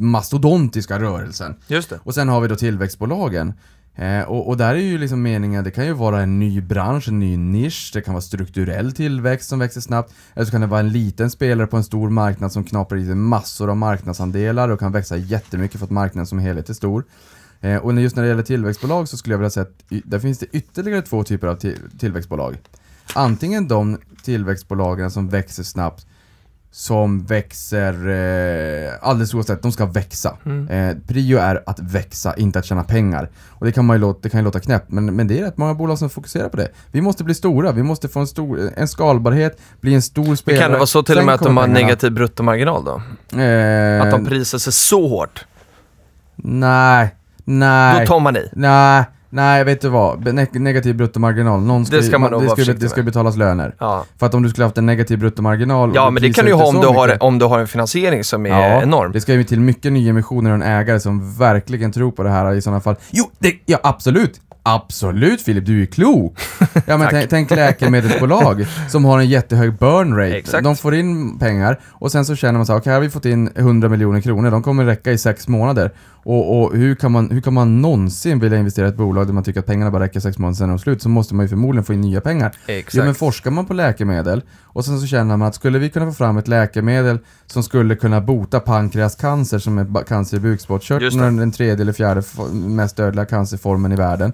mastodontiska rörelsen. Just det. Och sen har vi då tillväxtbolagen. Eh, och, och, där är ju liksom meningen, det kan ju vara en ny bransch, en ny nisch, det kan vara strukturell tillväxt som växer snabbt, eller så kan det vara en liten spelare på en stor marknad som knaprar i sig massor av marknadsandelar och kan växa jättemycket för att marknaden som helhet är stor. Eh, och just när det gäller tillväxtbolag så skulle jag vilja säga att där finns det ytterligare två typer av tillväxtbolag. Antingen de tillväxtbolagen som växer snabbt som växer eh, alldeles oavsett, de ska växa. Mm. Eh, prio är att växa, inte att tjäna pengar. Och det kan, man ju låta, det kan ju låta knäppt, men, men det är rätt många bolag som fokuserar på det. Vi måste bli stora, vi måste få en, stor, en skalbarhet, bli en stor spelare. kan det vara så till och med att de har pengarna. negativ bruttomarginal då? Eh, att de prisar sig så hårt? Nej, nej. Då tar man i? Nej. Nej, vet du vad? Ne negativ bruttomarginal. Någon ska, det ska man nog det ska, det ska betalas löner. Ja. För att om du skulle haft en negativ bruttomarginal Ja, men det kan du ju ha om du, har, om du har en finansiering som är ja, enorm. Det ska ju till mycket nyemissioner och en ägare som verkligen tror på det här i sådana fall. Jo, det, ja absolut! Absolut Filip, du är klok! Ja men tänk läkemedelsbolag som har en jättehög burn rate. Exakt. De får in pengar och sen så känner man så okej okay, har vi fått in 100 miljoner kronor, de kommer räcka i sex månader. Och, och, hur, kan man, hur kan man någonsin vilja investera i ett bolag där man tycker att pengarna bara räcker sex månader sen är de slut? Så måste man ju förmodligen få in nya pengar. Exakt. Ja men forskar man på läkemedel och sen så känner man att skulle vi kunna få fram ett läkemedel som skulle kunna bota pankreascancer som är cancer i bukspottkörteln, den tredje eller fjärde mest dödliga cancerformen i världen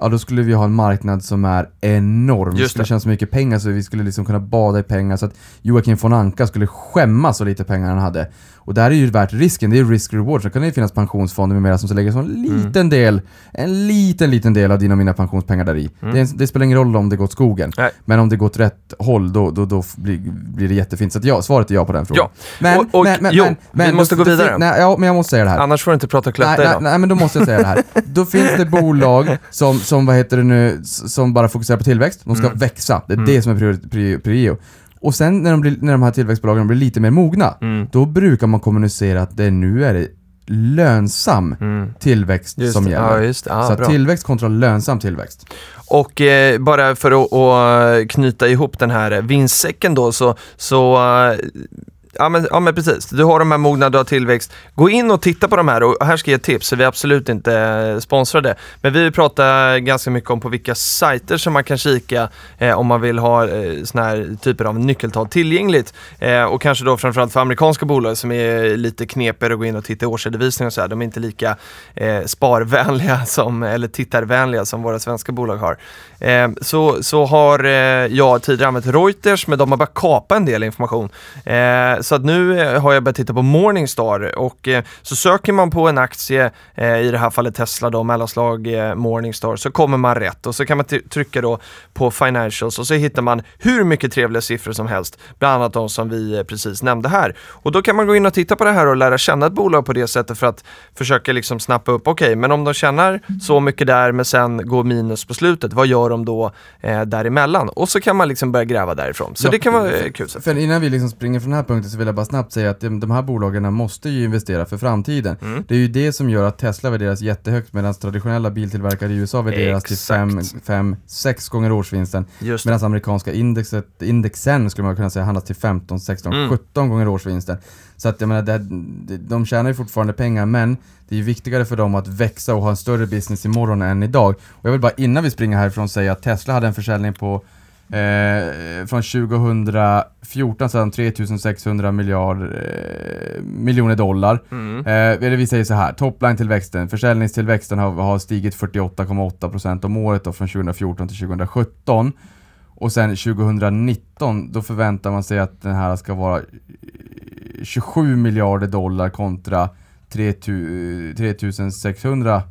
ja då skulle vi ha en marknad som är enorm. Just det skulle tjäna så mycket pengar så vi skulle liksom kunna bada i pengar så att Joakim von Anka skulle skämmas så lite pengar han hade. Och där är ju värt risken, det är risk-reward. Så kan det ju finnas pensionsfonder med mera som lägger så en mm. liten mm. del, en liten, liten del av dina och mina pensionspengar där i. Mm. Det, det, spelar ingen roll om det går åt skogen. Nej. Men om det går åt rätt håll, då, då, då blir, blir det jättefint. Så ja, svaret är ja på den frågan. Ja, men, och, och, men, men, jo, men, men, vi måste gå vidare. Nej, ja, men jag måste säga det här. Annars får du inte prata klötta nej, nej, nej, men då måste jag säga det här. då finns det bolag som, som, vad heter det nu, som bara fokuserar på tillväxt. De ska mm. växa. Det är mm. det som är prio. prio. Och sen när de, blir, när de här tillväxtbolagen blir lite mer mogna, mm. då brukar man kommunicera att det nu är det lönsam mm. tillväxt just som det. gäller. Ja, ah, så tillväxt kontra lönsam tillväxt. Och eh, bara för att, att, knyta ihop den här vinstsäcken då så, så eh, Ja men, ja men precis, du har de här mogna, du har tillväxt. Gå in och titta på de här och här ska jag ge ett tips, så vi är absolut inte eh, sponsrade. Men vi pratar ganska mycket om på vilka sajter som man kan kika eh, om man vill ha eh, såna här typer av nyckeltal tillgängligt. Eh, och kanske då framförallt för amerikanska bolag som är lite knepigare att gå in och titta i årsredovisning och så här. De är inte lika eh, sparvänliga som, eller tittarvänliga som våra svenska bolag har. Eh, så, så har eh, jag tidigare använt Reuters, men de har bara kapat en del information. Eh, så att nu eh, har jag börjat titta på Morningstar och eh, så söker man på en aktie, eh, i det här fallet Tesla då, mellanslag Morningstar, så kommer man rätt och så kan man trycka då på Financials och så hittar man hur mycket trevliga siffror som helst, bland annat de som vi precis nämnde här. Och då kan man gå in och titta på det här och lära känna ett bolag på det sättet för att försöka liksom snappa upp, okej, okay, men om de tjänar så mycket där men sen går minus på slutet, vad gör de då eh, däremellan? Och så kan man liksom börja gräva därifrån. Så ja, det kan vara kul. För innan vi liksom springer från den här punkten så vill jag bara snabbt säga att de, här bolagen måste ju investera för framtiden. Mm. Det är ju det som gör att Tesla värderas jättehögt medan traditionella biltillverkare i USA värderas Exakt. till 5-6 gånger årsvinsten. Medan amerikanska indexet, indexen skulle man kunna säga handlas till 15, 16, Mm. 17 gånger årsvinsten. Så att jag menar, det- de tjänar ju fortfarande pengar men det är ju viktigare för dem att växa och ha en större business imorgon än idag. Och jag vill bara innan vi springer härifrån säga att Tesla hade en försäljning på Eh, från 2014 så hade de 3600 miljarder, eh, miljoner dollar. Mm. Eh, eller vi säger så här, topline-tillväxten, försäljningstillväxten har, har stigit 48,8% om året då, från 2014 till 2017. Och sen 2019, då förväntar man sig att den här ska vara eh, 27 miljarder dollar kontra 3000 3600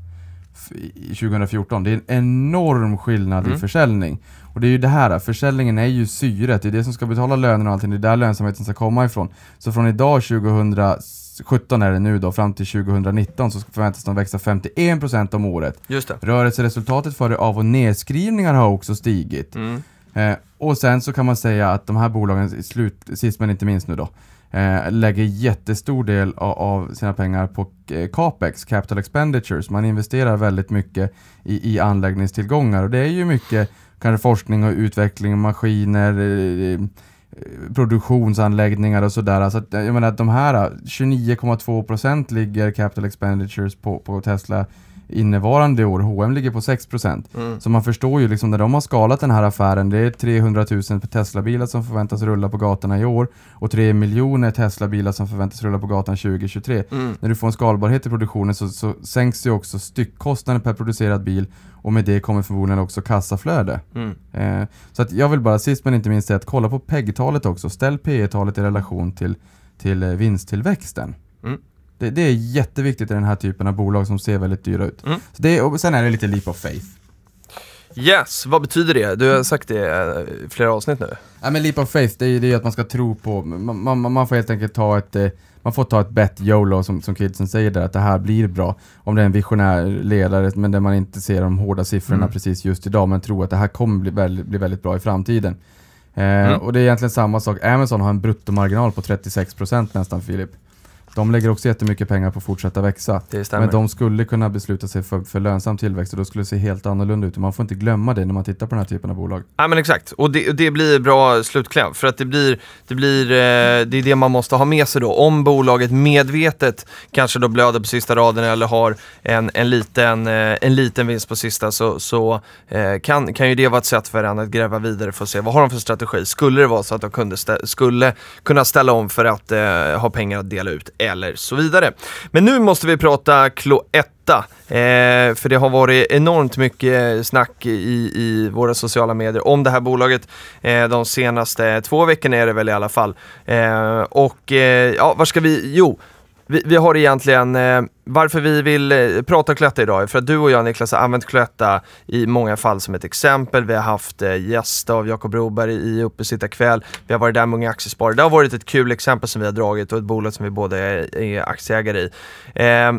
f- i 2014. Det är en enorm skillnad Mm. i försäljning. Och det är ju det här, försäljningen är ju syret, det är det som ska betala lönerna och allting, det är där lönsamheten ska komma ifrån. Så från idag 2017 är det nu då, fram till 2019 så förväntas de växa 51% om året. Just det. Rörelseresultatet för av och nedskrivningar har också stigit. Mm. Eh, och sen så kan man säga att de här bolagen, slut, sist men inte minst nu då, eh, lägger jättestor del av, av sina pengar på eh, capex, capital expenditures. Man investerar väldigt mycket i, i anläggningstillgångar och det är ju mycket kanske forskning och utveckling, maskiner, eh, eh produktionsanläggningar och sådär. Så att, jag menar att de här 29,2% ligger capital expenditures på, på Tesla innevarande år. H&M ligger på 6%. Mm. Så man förstår ju liksom när de har skalat den här affären, det är 300 000 Tesla-bilar som förväntas rulla på gatorna i år och 3 miljoner Tesla-bilar som förväntas rulla på gatan 2023. Mm. När du får en skalbarhet i produktionen så, så sänks ju också styckkostnaden per producerad bil och med det kommer förmodligen också kassaflöde. Mm. Eh, så att jag vill bara sist men inte minst säga att kolla på PEG-talet också. Ställ P talet i relation till, till eh, vinsttillväxten. Mm. Det, det är jätteviktigt i den här typen av bolag som ser väldigt dyra ut. Mm. Så det, och sen är det lite leap of faith. Yes, vad betyder det? Du har sagt det eh, i flera avsnitt nu. Ja men leap of faith, det är ju att man ska tro på, man, man, man får helt enkelt ta ett, eh, man får ta ett bet YOLO som, som kidsen säger där, att det här blir bra. Om det är en visionär ledare, men där man inte ser de hårda siffrorna Mm. precis just idag, men tror att det här kommer bli väldigt, bli väldigt bra i framtiden. Eh, Mm. Och det är egentligen samma sak, Amazon har en bruttomarginal på 36% nästan Filip. De lägger också jättemycket pengar på att fortsätta växa. Det. Men de skulle kunna besluta sig för, för lönsam tillväxt och då skulle det se helt annorlunda ut. Man får inte glömma det när man tittar på den här typen av bolag. Ja men exakt, och det, det blir bra slutkläm för att det blir, det blir, eh, det är det man måste ha med sig då. Om bolaget medvetet kanske då blöder på sista raden eller har en, en, liten, eh, en liten vinst på sista så, så eh, kan, kan ju det vara ett sätt för en att gräva vidare för att se vad har de för strategi. Skulle det vara så att de kunde skulle kunna ställa om för att eh, ha pengar att dela ut eller så vidare. Men nu måste vi prata Cloetta. Eh, för det har varit enormt mycket snack i, i våra sociala medier om det här bolaget eh, de senaste två veckorna är det väl i alla fall. Eh, och eh, ja, var ska vi? Jo, vi, vi har egentligen, eh, varför vi vill eh, prata Cloetta idag är för att du och jag Niklas har använt Cloetta i många fall som ett exempel. Vi har haft eh, gäst av Jakob Broberg i Uppesittarkväll. Vi har varit där med Unga Aktiesparare. Det har varit ett kul exempel som vi har dragit och ett bolag som vi båda är, är aktieägare i. Eh,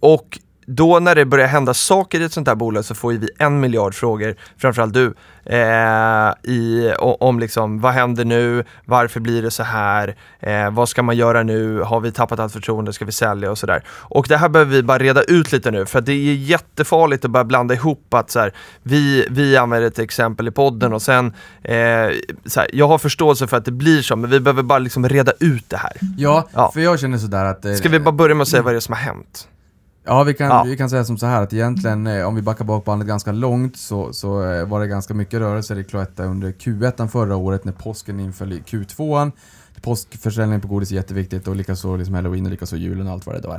och då när det börjar hända saker i ett sånt här bolag så får ju vi en miljard frågor, framförallt du, eh, i, om liksom vad händer nu, varför blir det så här, eh, vad ska man göra nu, har vi tappat allt förtroende, ska vi sälja och sådär. Och det här behöver vi bara reda ut lite nu för det är jättefarligt att börja blanda ihop att så här, vi, vi använder ett exempel i podden och sen, eh, så här, jag har förståelse för att det blir så, men vi behöver bara liksom reda ut det här. Ja, Ja. för jag känner sådär att... eh, Ska vi bara börja med att säga vad det är som har hänt? Ja, vi kan, Ja. vi kan säga som så här att egentligen, eh, om vi backar bak bandet ganska långt så, så eh, var det ganska mycket rörelser i Cloetta under Q1 förra året när påsken inföll i Q2. Påskförsäljning på godis är jätteviktigt och likaså liksom halloween och likaså julen och allt vad det då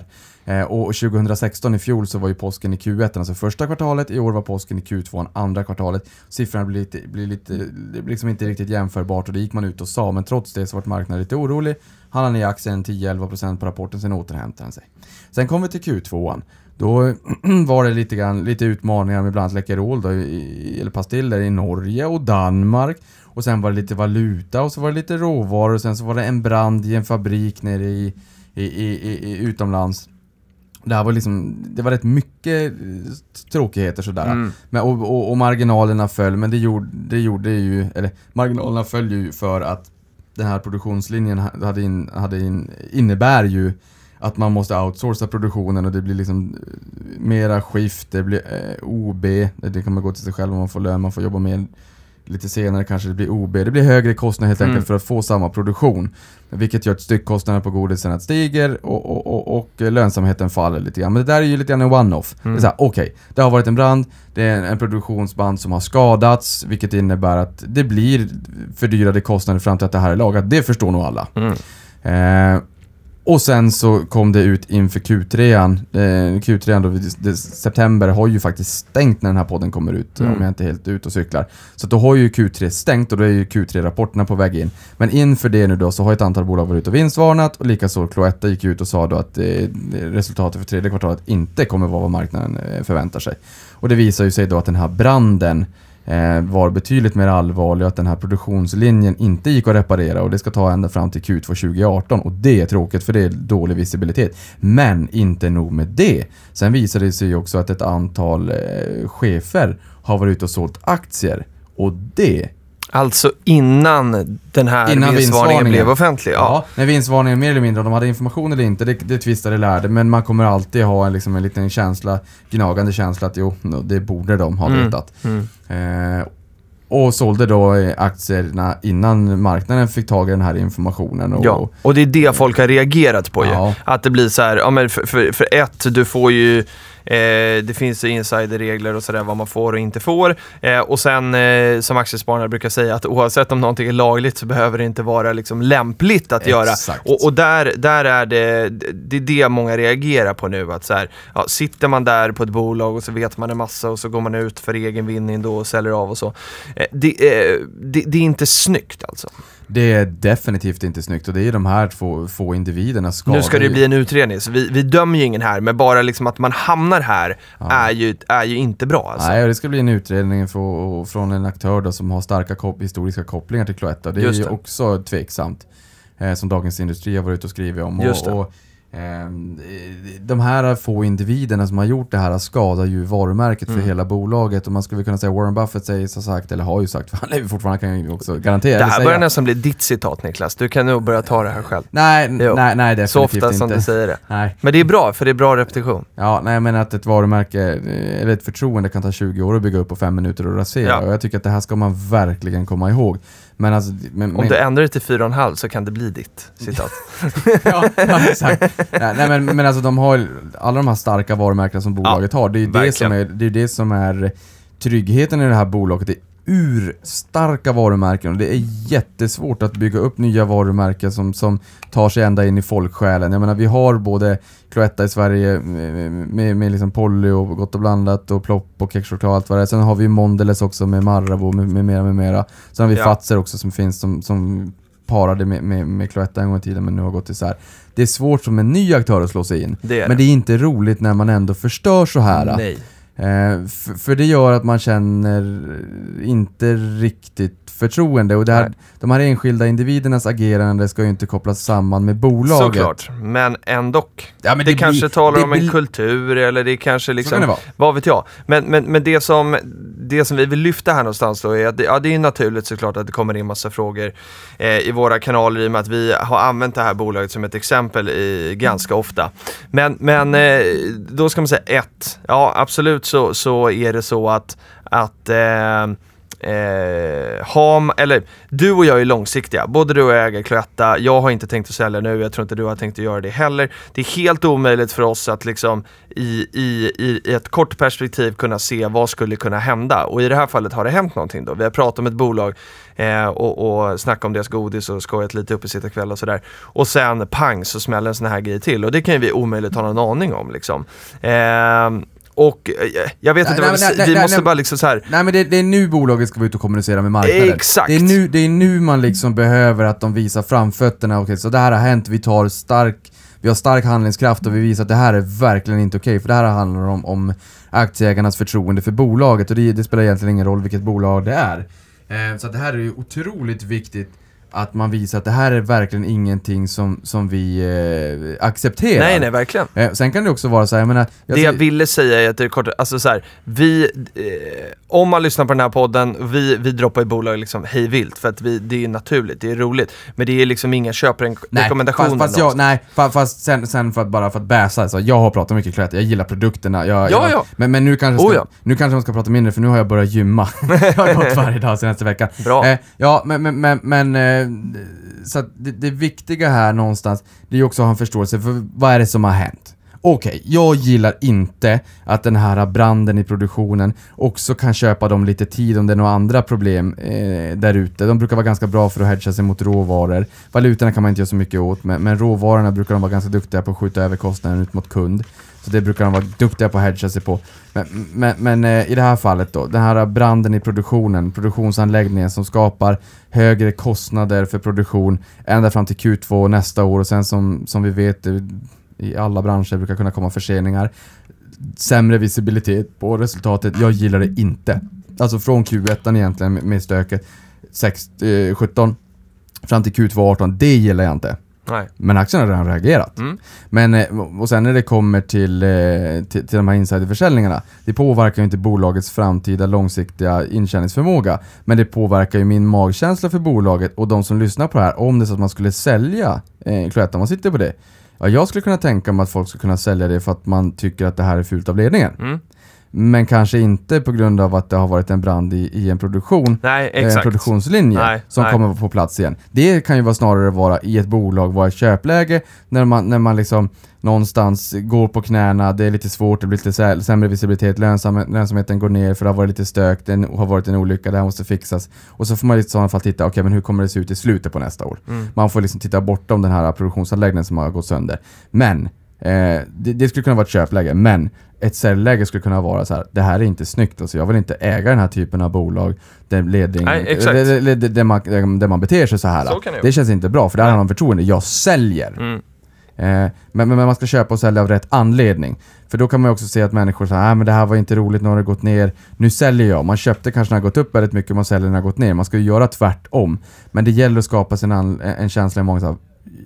är. Eh, och 2016 i fjol så var ju påsken i Q1, alltså första kvartalet, i år var påsken i Q2, andra kvartalet. Siffrorna blir, lite, blir, lite, blir liksom inte riktigt jämförbart och det gick man ut och sa, men trots det så var marknaden lite orolig. Handlade ner aktien 10-11% på rapporten, sen återhämtade den sig. Sen kom vi till Q2. Då var det lite, grann, lite utmaningar med bland annat Läkerol, då, i, eller pastiller i Norge och Danmark. Och sen var det lite valuta och så var det lite råvaror och sen så var det en brand i en fabrik nere i, i, i, i, i utomlands. Det här var liksom, det var rätt mycket eh, tråkigheter sådär. Mm. Men, och, och, och marginalerna föll, men det gjorde, det gjorde ju, eller marginalerna föll ju för att den här produktionslinjen ha- hade in, hade in, innebär ju att man måste outsourca produktionen och det blir liksom eh, mera skift, det blir eh, OB, det, man gå till sig själv om man får lön, man får jobba mer lite senare kanske det blir OB. Det blir högre kostnader helt enkelt Mm. för att få samma produktion. Vilket gör att styckkostnaderna på godisen att stiger och, och, och, och lönsamheten faller lite grann. Men det där är ju lite grann en one-off. Det är Mm. okej, det har varit en brand, det är en, en produktionsband som har skadats, vilket innebär att det blir fördyrade kostnader fram till att det här är lagat. Det förstår nog alla. Mm. Eh, och sen så kom det ut inför Q3an. Eh, Q3an då, det, september har ju faktiskt stängt när den här podden kommer ut, Mm. om jag inte är helt ute och cyklar. Så då har ju Q3 stängt och då är ju Q3-rapporterna på väg in. Men inför det nu då så har ett antal bolag varit ute och vinstvarnat och likaså Cloetta gick ut och sa då att eh, resultatet för tredje kvartalet inte kommer vara vad marknaden eh, förväntar sig. Och det visar ju sig då att den här branden var betydligt mer allvarlig och att den här produktionslinjen inte gick att reparera och det ska ta ända fram till Q2 2018 och det är tråkigt för det är dålig visibilitet. Men inte nog med det. Sen visade det sig också att ett antal eh, chefer har varit ute och sålt aktier och det Alltså innan den här Innan vinstvarningen blev offentlig? Ja. Ja, när vinstvarningen mer eller mindre, om de hade information eller inte, det, det tvistade lärde, men man kommer alltid ha en, liksom, en liten känsla, gnagande känsla att jo, det borde de ha Mm. vetat. Mm. Eh, och sålde då eh, aktierna innan marknaden fick tag i den här informationen. Och, Ja, och det är det folk har reagerat på ju. Ja. Att det blir så här, ja men för, för, för ett, du får ju, eh, det finns insiderregler och sådär vad man får och inte får. Eh, och sen eh, som aktiesparare brukar säga att oavsett om någonting är lagligt så behöver det inte vara liksom lämpligt att göra. Exakt. Och, och där, där är det, det är det många reagerar på nu. Att så här, ja, sitter man där på ett bolag och så vet man en massa och så går man ut för egen vinning då och säljer av och så. Eh, det, eh, det, det är inte snyggt alltså. Det är definitivt inte snyggt och det är de här två, få individerna skadar Nu ska det ju- bli en utredning, så vi, vi dömer ju ingen här, men bara liksom att man hamnar här är, ju, är ju inte bra alltså. Nej, och det ska bli en utredning för, från en aktör då som har starka kop historiska kopplingar till Cloetta. Det är Just ju det. också tveksamt. Eh, som Dagens Industri har varit ute och skrivit om. Och, de här få individerna som har gjort det här skadar ju varumärket Mm. för hela bolaget. Och man skulle kunna säga Warren Buffett säger så sagt, eller har ju sagt, för han lever fortfarande, kan ju också garantera. det här börjar nästan bli ditt citat Niklas, du kan nog börja ta det här själv. Nej, Jo. nej, nej definitivt Så ofta inte. som du säger det. Nej. Men det är bra, för det är bra repetition. Ja, nej men att ett varumärke, eller ett förtroende kan ta 20 år att bygga upp på 5 minuter och rasera. Ja. Och jag tycker att det här ska man verkligen komma ihåg. Men alltså... Men, Om du ändrar det till 4,5 så kan det bli ditt citat. ja, ja, exakt. Nej, men, men alltså de har, alla de här starka varumärkena som bolaget har, det är ju det som är, det är det som är tryggheten i det här bolaget. Det urstarka varumärken och det är jättesvårt att bygga upp nya varumärken som, som tar sig ända in i folksjälen. Jag menar vi har både Cloetta i Sverige med, med, med liksom Polly och Gott och blandat och Plopp och kexchoklad och allt vad det är. Sen har vi Mondelez också med Marabou med, med mera med mera. Sen har vi Ja. Fazer också som finns som, som parade med, med, med Cloetta en gång i tiden men nu har gått isär. Det är svårt som en ny aktör att slå sig in. Det Men det är inte roligt när man ändå förstör så här. Nej. Eh, för, för det gör att man känner inte riktigt förtroende och det här, Nej. de här enskilda individernas agerande ska ju inte kopplas samman med bolaget. Såklart, men ändå. Ja, men det, det kanske blir- talar det om en blir- kultur eller det kanske liksom, kan det vara. vad vet jag. Men, men, men det, som, det som vi vill lyfta här någonstans då är att det, ja, det är naturligt såklart att det kommer in massa frågor eh, i våra kanaler i och med att vi har använt det här bolaget som ett exempel i, ganska ofta. Men, men eh, då ska man säga ett, ja absolut så, så är det så att, att eh, Eh, ha, eller du och jag är långsiktiga, både du och jag äger Cloetta, jag har inte tänkt att sälja nu, jag tror inte du har tänkt att göra det heller. Det är helt omöjligt för oss att liksom i, i, i i ett kort perspektiv kunna se vad skulle kunna hända och i det här fallet har det hänt någonting då. Vi har pratat om ett bolag eh, och, och snackat om deras godis och skojat lite upp i sitta kväll och sådär. Och sen pang så smäller en sån här grej till och det kan ju vi omöjligt ha någon aning om liksom. Eh, och eh, jag vet Nej, inte nej, vad vi, nej, vi måste bara liksom så här. Nej men det, det är nu bolaget ska vara ute och kommunicera med marknaden. Exakt. Det är nu, det är nu man liksom behöver att de visar framfötterna. Okej, så det här har hänt, vi tar stark, vi har stark handlingskraft och vi visar att det här är verkligen inte okej. för det här handlar om, om aktieägarnas förtroende för bolaget och det, det spelar egentligen ingen roll vilket bolag det är. Eh, så det här är ju otroligt viktigt att man visar att det här är verkligen ingenting som, som vi eh, accepterar. Nej, nej, verkligen. Eh, sen kan det också vara så här, jag menar, jag det jag ville säga är att det är kort, alltså så här, vi, eh, om man lyssnar på den här podden, vi, vi droppar i bolag liksom hej vilt för att vi, det är naturligt, det är roligt. Men det är liksom inga köprekommendationer. fast, fast jag, nej, fast, fast sen, sen för att bara för att bäsa, så jag har pratat mycket Cloetta, jag gillar produkterna, jag, Ja, ja. Men, men nu kanske, Oh, ska, ja. nu kanske man ska prata mindre för nu har jag börjat gymma. jag har gått varje dag senaste veckan. Bra. Eh, ja, men, men, men, men eh, Eh, så att det, det viktiga här någonstans, det är ju också att ha en förståelse för vad är det som har hänt. Okej, jag gillar inte att den här branden i produktionen också kan köpa dem lite tid om det är några andra problem eh, där ute. De brukar vara ganska bra för att hedga sig mot råvaror. Valutorna kan man inte göra så mycket åt, men, men råvarorna brukar de vara ganska duktiga på att skjuta över kostnaden ut mot kund. Så det brukar de vara duktiga på att hedga sig på. Men, men, men eh, i det här fallet då, den här branden i produktionen, produktionsanläggningen som skapar högre kostnader för produktion ända fram till Q2 nästa år och sen som, som vi vet eh, i alla branscher brukar kunna komma förseningar. Sämre visibilitet på resultatet, jag gillar det inte. Alltså från Q1 egentligen med- stöket 6, eh, 17 fram till Q2 18, det gillar jag inte. Nej. Men aktien har redan reagerat. Mm. Men, eh, och sen när det kommer till, eh, till, till de här insiderförsäljningarna, det påverkar ju inte bolagets framtida långsiktiga intjäningsförmåga. Men det påverkar ju min magkänsla för bolaget och de som lyssnar på det här, om det är så att man skulle sälja eh, Cloetta, man sitter på det. Ja, jag skulle kunna tänka mig att folk skulle kunna sälja det för att man tycker att det här är fult av ledningen. Mm. Men kanske inte på grund av att det har varit en brand i, i en produktion Nej, eh, en exakt. produktionslinje Nej, som nej. kommer på plats igen. Det kan ju vara snarare vara i ett bolag, vara ett köpläge, när man, när man liksom någonstans går på knäna, det är lite svårt, det blir lite sä- sämre visibilitet, lönsam, lönsamheten går ner för det har varit lite stök, det har varit en olycka, det här måste fixas. Och så får man i sådana fall titta, okej men hur kommer det se ut i slutet på nästa år? Mm. Man får liksom titta bortom den här produktionsanläggningen som har gått sönder. Men, eh, det, det skulle kunna vara ett köpläge, men ett säljläge skulle kunna vara så här. det här är inte snyggt, alltså jag vill inte äga den här typen av bolag där ledning, Nej, där, där, man, där man beter sig så här. Så det det känns inte bra, för där har man förtroende. Jag säljer. Mm. Eh, men, men man ska köpa och sälja av rätt anledning. För då kan man också se att människor säger men det här var inte roligt, nu har det gått ner. Nu säljer jag. Man köpte kanske när det har gått upp väldigt mycket, man säljer när det har gått ner. Man ska ju göra tvärtom. Men det gäller att skapa sig en, känsla i många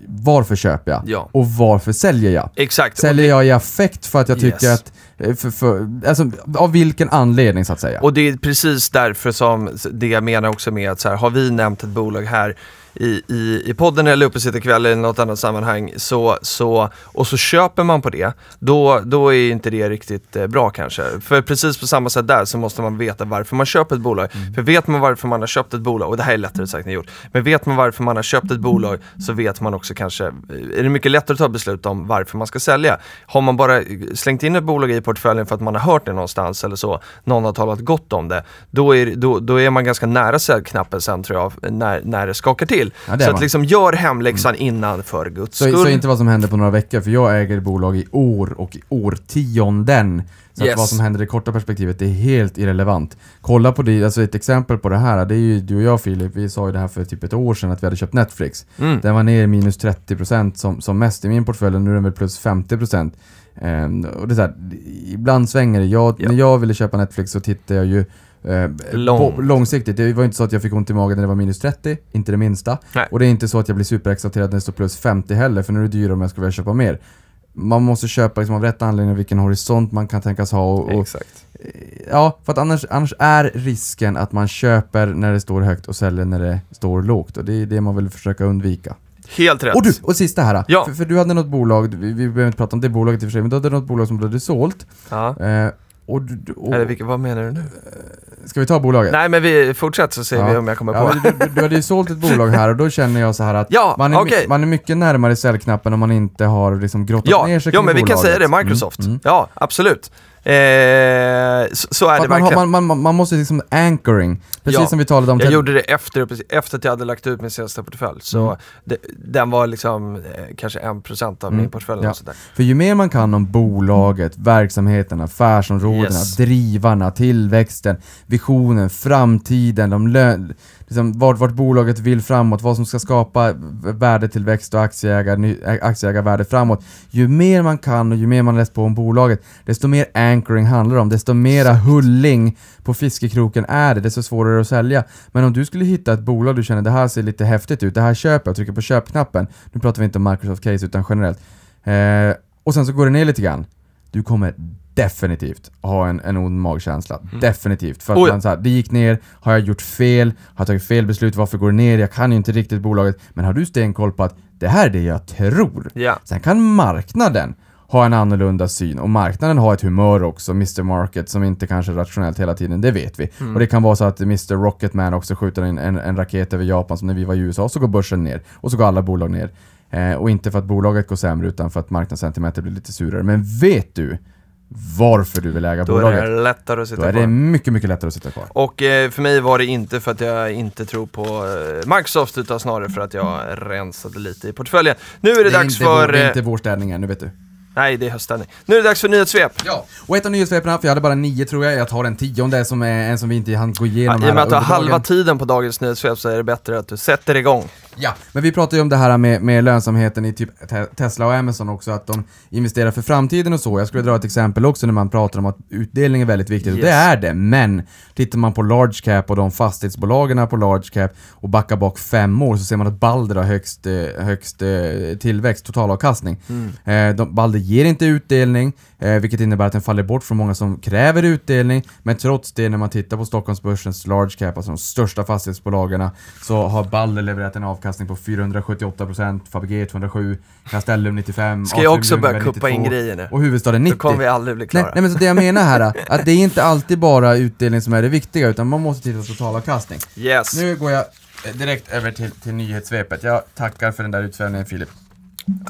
varför köper jag? Ja. Och varför säljer jag? Exakt. Säljer jag i affekt för att jag tycker Yes. att, för, för, alltså av vilken anledning så att säga? Och det är precis därför som det jag menar också med att så här, har vi nämnt ett bolag här i, i, i podden eller uppe sitter kväll eller något annat sammanhang så, så, och så köper man på det, då, då är inte det riktigt eh, bra kanske. För precis på samma sätt där så måste man veta varför man köper ett bolag. För vet man varför man har köpt ett bolag, och det här är lättare sagt än gjort, men vet man varför man har köpt ett bolag så vet man också kanske, är det mycket lättare att ta beslut om varför man ska sälja. Har man bara slängt in ett bolag i portföljen för att man har hört det någonstans eller så, någon har talat gott om det, då är, då, då är man ganska nära säljknappen sen tror jag, när, när det skakar till. Ja, det så att man. liksom gör hemläxan innan för guds Så, skull. så inte vad som händer på några veckor, för jag äger bolag i år och i årtionden. Så Yes. att vad som händer i det korta perspektivet är helt irrelevant. Kolla på det, alltså ett exempel på det här, det är ju du och jag Filip, vi sa ju det här för typ ett år sedan att vi hade köpt Netflix. Mm. Den var ner minus 30% som, som mest i min portfölj och nu är den väl plus 50%. Ehm, och det är så här, ibland svänger det. Jag, Ja. När jag ville köpa Netflix så tittade jag ju eh, på, långsiktigt. Det var inte så att jag fick ont i magen när det var minus 30, inte det minsta. Nej. Och det är inte så att jag blir superexalterad när det står plus 50 heller, för nu är det dyrare om jag ska vilja köpa mer. Man måste köpa liksom av rätt anledning, vilken horisont man kan tänkas ha och, och Exakt. Ja, för att annars, annars är risken att man köper när det står högt och säljer när det står lågt och det är det man vill försöka undvika. Helt rätt. Och du, och sista här. Ja. För, för du hade något bolag, vi, vi behöver inte prata om det bolaget i och för sig, men du hade något bolag som du hade sålt. Ja. Eh, och, och, Eller vilka, vad menar du nu? ska vi ta bolaget? Nej men vi fortsätter så ser Ja. vi om jag kommer Ja, på. men du, du, du hade ju sålt ett bolag här och då känner jag så här att Ja, man, är, okej. man är mycket närmare säljknappen om man inte har liksom grottat Ja, ner sig ja men vi kan bolaget. säga det, Microsoft. Mm, mm. Ja, absolut. Eh, så, så är det man, verkligen. man, man, man måste liksom anchoring, precis Ja. som vi talade om Jag gjorde det efter, efter att jag hade lagt ut min senaste portfölj. Så Mm. det, den var liksom eh, kanske 1% av Mm, min portfölj. ja. För ju mer man kan om bolaget, verksamheten, affärsområdena, Yes. drivarna, tillväxten, visionen, framtiden, de, lö liksom, vart, vart bolaget vill framåt, vad som ska skapa värdetillväxt och aktieägar, aktieägarvärde framåt. Ju mer man kan och ju mer man läst på om bolaget, desto mer anchoring handlar det om, desto mera hulling på fiskekroken är det, desto svårare att sälja. Men om du skulle hitta ett bolag du känner det här ser lite häftigt ut, det här köper jag, trycker på köpknappen, nu pratar vi inte om Microsoft case utan generellt, eh, och sen så går det ner lite grann, du kommer definitivt ha en, en ond magkänsla. Definitivt. För att Oj. man så här, det gick ner, har jag gjort fel? Har jag tagit fel beslut? Varför går det ner? Jag kan ju inte riktigt bolaget. Men har du stenkoll på att det här är det jag tror? Ja. Sen kan marknaden ha en annorlunda syn och marknaden har ett humör också, Mr Market, som inte kanske är rationellt hela tiden, det vet vi. Och det kan vara så att Mr Rocketman också skjuter in en, en raket över Japan som när vi var i USA, så går börsen ner och så går alla bolag ner. Eh, och inte för att bolaget går sämre utan för att marknadssentimentet blir lite surare. Men vet du varför du vill äga Då bolaget? är det lättare att Då sitta är det kvar. mycket, mycket lättare att sitta kvar. Och eh, för mig var det inte för att jag inte tror på eh, Microsoft utan snarare för att jag rensade lite i portföljen. Nu är det, Det är, dags inte för... vår, det är eh, inte vår städning än, nu vet du. Nej, det är höstställning. Nu är det dags för nyhetssvep. Ja, och ett av nyhetssvepen, för jag hade bara nio tror jag, jag tar en tionde som är en som vi inte hann gå Ja, igenom I och med att du har halva tiden på dagens nyhetssvep så är det bättre att du sätter igång. Ja, men vi pratade ju om det här med, med lönsamheten i typ Te- Tesla och Amazon också, att de investerar för framtiden och så. Jag skulle dra ett exempel också när man pratar om att utdelning är väldigt viktigt, och det Yes. är det, men tittar man på large cap och de fastighetsbolagen på large cap och backar bak fem år så ser man att Balder har högst, eh, högst eh, tillväxt, totalavkastning. Eh, de, Balder ger inte utdelning, eh, vilket innebär att den faller bort från många som kräver utdelning, men trots det när man tittar på Stockholmsbörsens large cap, alltså de största fastighetsbolagen, så har Balder levererat en avkastning på 478%, Fabege 207, Castellum 95, Ska jag också börja kuppa in 92 grejer nu? och huvudstaden Då 90. kommer vi aldrig bli Nej, klara. nej men så det jag menar här, att det är inte alltid bara utdelning som är det viktiga, utan man måste titta på totalavkastning. Yes. Nu går jag direkt över till, till nyhetssvepet. Jag tackar för den där utsvävningen Filip.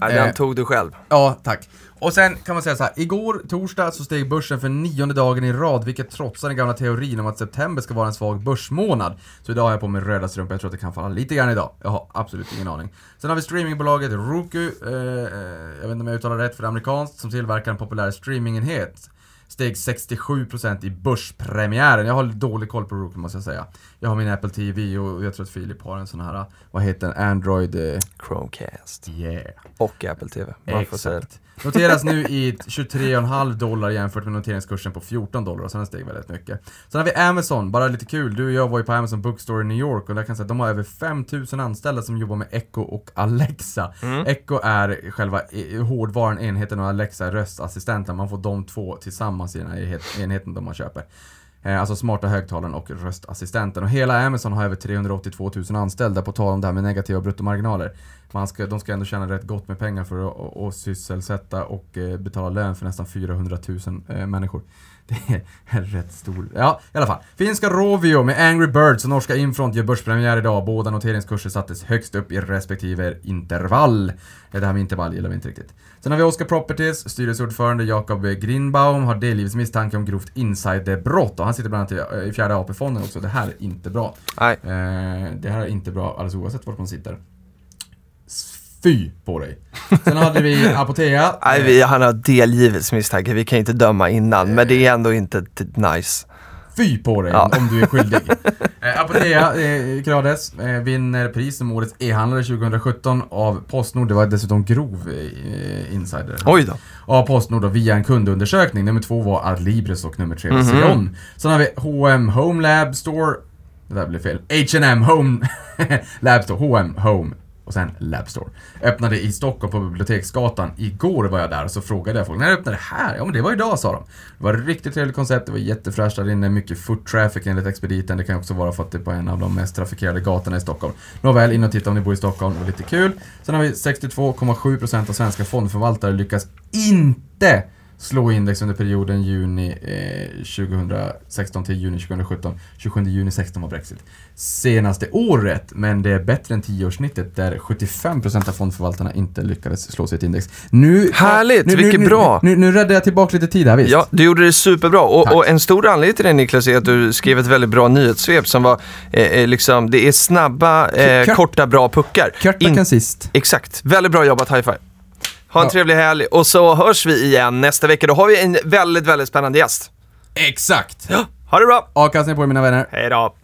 Ja, den eh, tog du själv. Ja, tack. Och sen kan man säga så här, igår torsdag så steg börsen för nionde dagen i rad, vilket trotsar den gamla teorin om att september ska vara en svag börsmånad. Så idag har jag på mig röda strumpor, jag tror att det kan falla lite grann idag. Jag har absolut ingen aning. Sen har vi streamingbolaget Roku, eh, eh, jag vet inte om jag uttalar rätt för det är amerikanskt, som tillverkar en populär streamingenhet. Steg 67% i börspremiären. Jag har dålig koll på Roku måste jag säga. Jag har min Apple TV och jag tror att Filip har en sån här, vad heter den, Android... Eh, Chromecast. yeah. Och Apple TV. Man. Exakt. Noteras nu i 23,5 dollar jämfört med noteringskursen på 14 dollar och sen steg väldigt mycket. Sen har vi Amazon, bara lite kul. Du och jag var ju på Amazon Bookstore i New York och där kan jag säga att de har över 5000 anställda som jobbar med Echo och Alexa. Echo är själva eh, hårdvaran, enheten och Alexa är röstassistenten. Man får de två tillsammans i den här enhet- enheten de man köper. Eh, alltså smarta högtalaren och röstassistenten. Och hela Amazon har över 382 000 anställda på tal om det här med negativa bruttomarginaler. Man ska, de ska ändå tjäna rätt gott med pengar för att, och, och sysselsätta och eh, betala lön för nästan 400 000 eh, människor. Det är rätt stor... Ja, i alla fall. Finska Rovio med Angry Birds och norska Infront gör börspremiär idag. Båda noteringskurser sattes högst upp i respektive intervall. Eh, Det här med intervall gillar vi inte riktigt. Sen har vi Oscar Properties, styrelseordförande Jakob Grindbaum har delgivits av grovt insiderbrott och han sitter bland annat i, i fjärde AP-fonden också. Det här är inte bra. Nej. Eh, det här är inte bra alldeles oavsett vart man sitter. Fy på dig. Sen hade vi Apotea. Nej, vi, han har delgivits misstankar. Vi kan inte döma innan, men det är ändå inte nice. Fy på dig Ja. om du är skyldig. eh, Apotea eh, eh, vinner pris som årets e-handlare 2017 av Postnord. Det var dessutom grov eh, insider. Oj då. Av Postnord då, via en kundundersökning. Nummer två var Adlibris och nummer tre var Mhm. Xeon. Sen har vi H&M Home Lab Store. Det där blev fel. H&M Home Lab Store. H&M Home. Och sen Lab Store. Öppnade i Stockholm på Biblioteksgatan. Igår var jag där och så frågade jag folk, när öppnade det här? Ja men det var idag sa de. Det var ett riktigt trevligt koncept, det var jättefräscht där inne, mycket foot traffic enligt expediten. Det kan också vara för att det är på en av de mest trafikerade gatorna i Stockholm. Nåväl, in och titta om ni bor i Stockholm, det var lite kul. Sen har vi 62,7% av svenska fondförvaltare lyckas inte slå index under perioden juni eh, 2016 till juni 2017. 27 juni 16 var Brexit. Senaste året, men det är bättre än 10-årssnittet där 75% av fondförvaltarna inte lyckades slå sitt index. Nu, Härligt, nu, vilket nu, bra. Nu, nu, räddade jag tillbaka lite tid här visst. Ja, du gjorde det superbra. Och, och en stor anledning till det Niklas är att du skrev ett väldigt bra nyhetssvep som var eh, eh, liksom, det är snabba, eh, Kort- korta, bra puckar. Kurt In- kan sist. Exakt, väldigt bra jobbat, high five. Ha en Ja. trevlig helg och så hörs vi igen nästa vecka. Då har vi en väldigt, väldigt spännande gäst. Exakt! Ha det bra! Avkastning på er mina vänner. Hej då!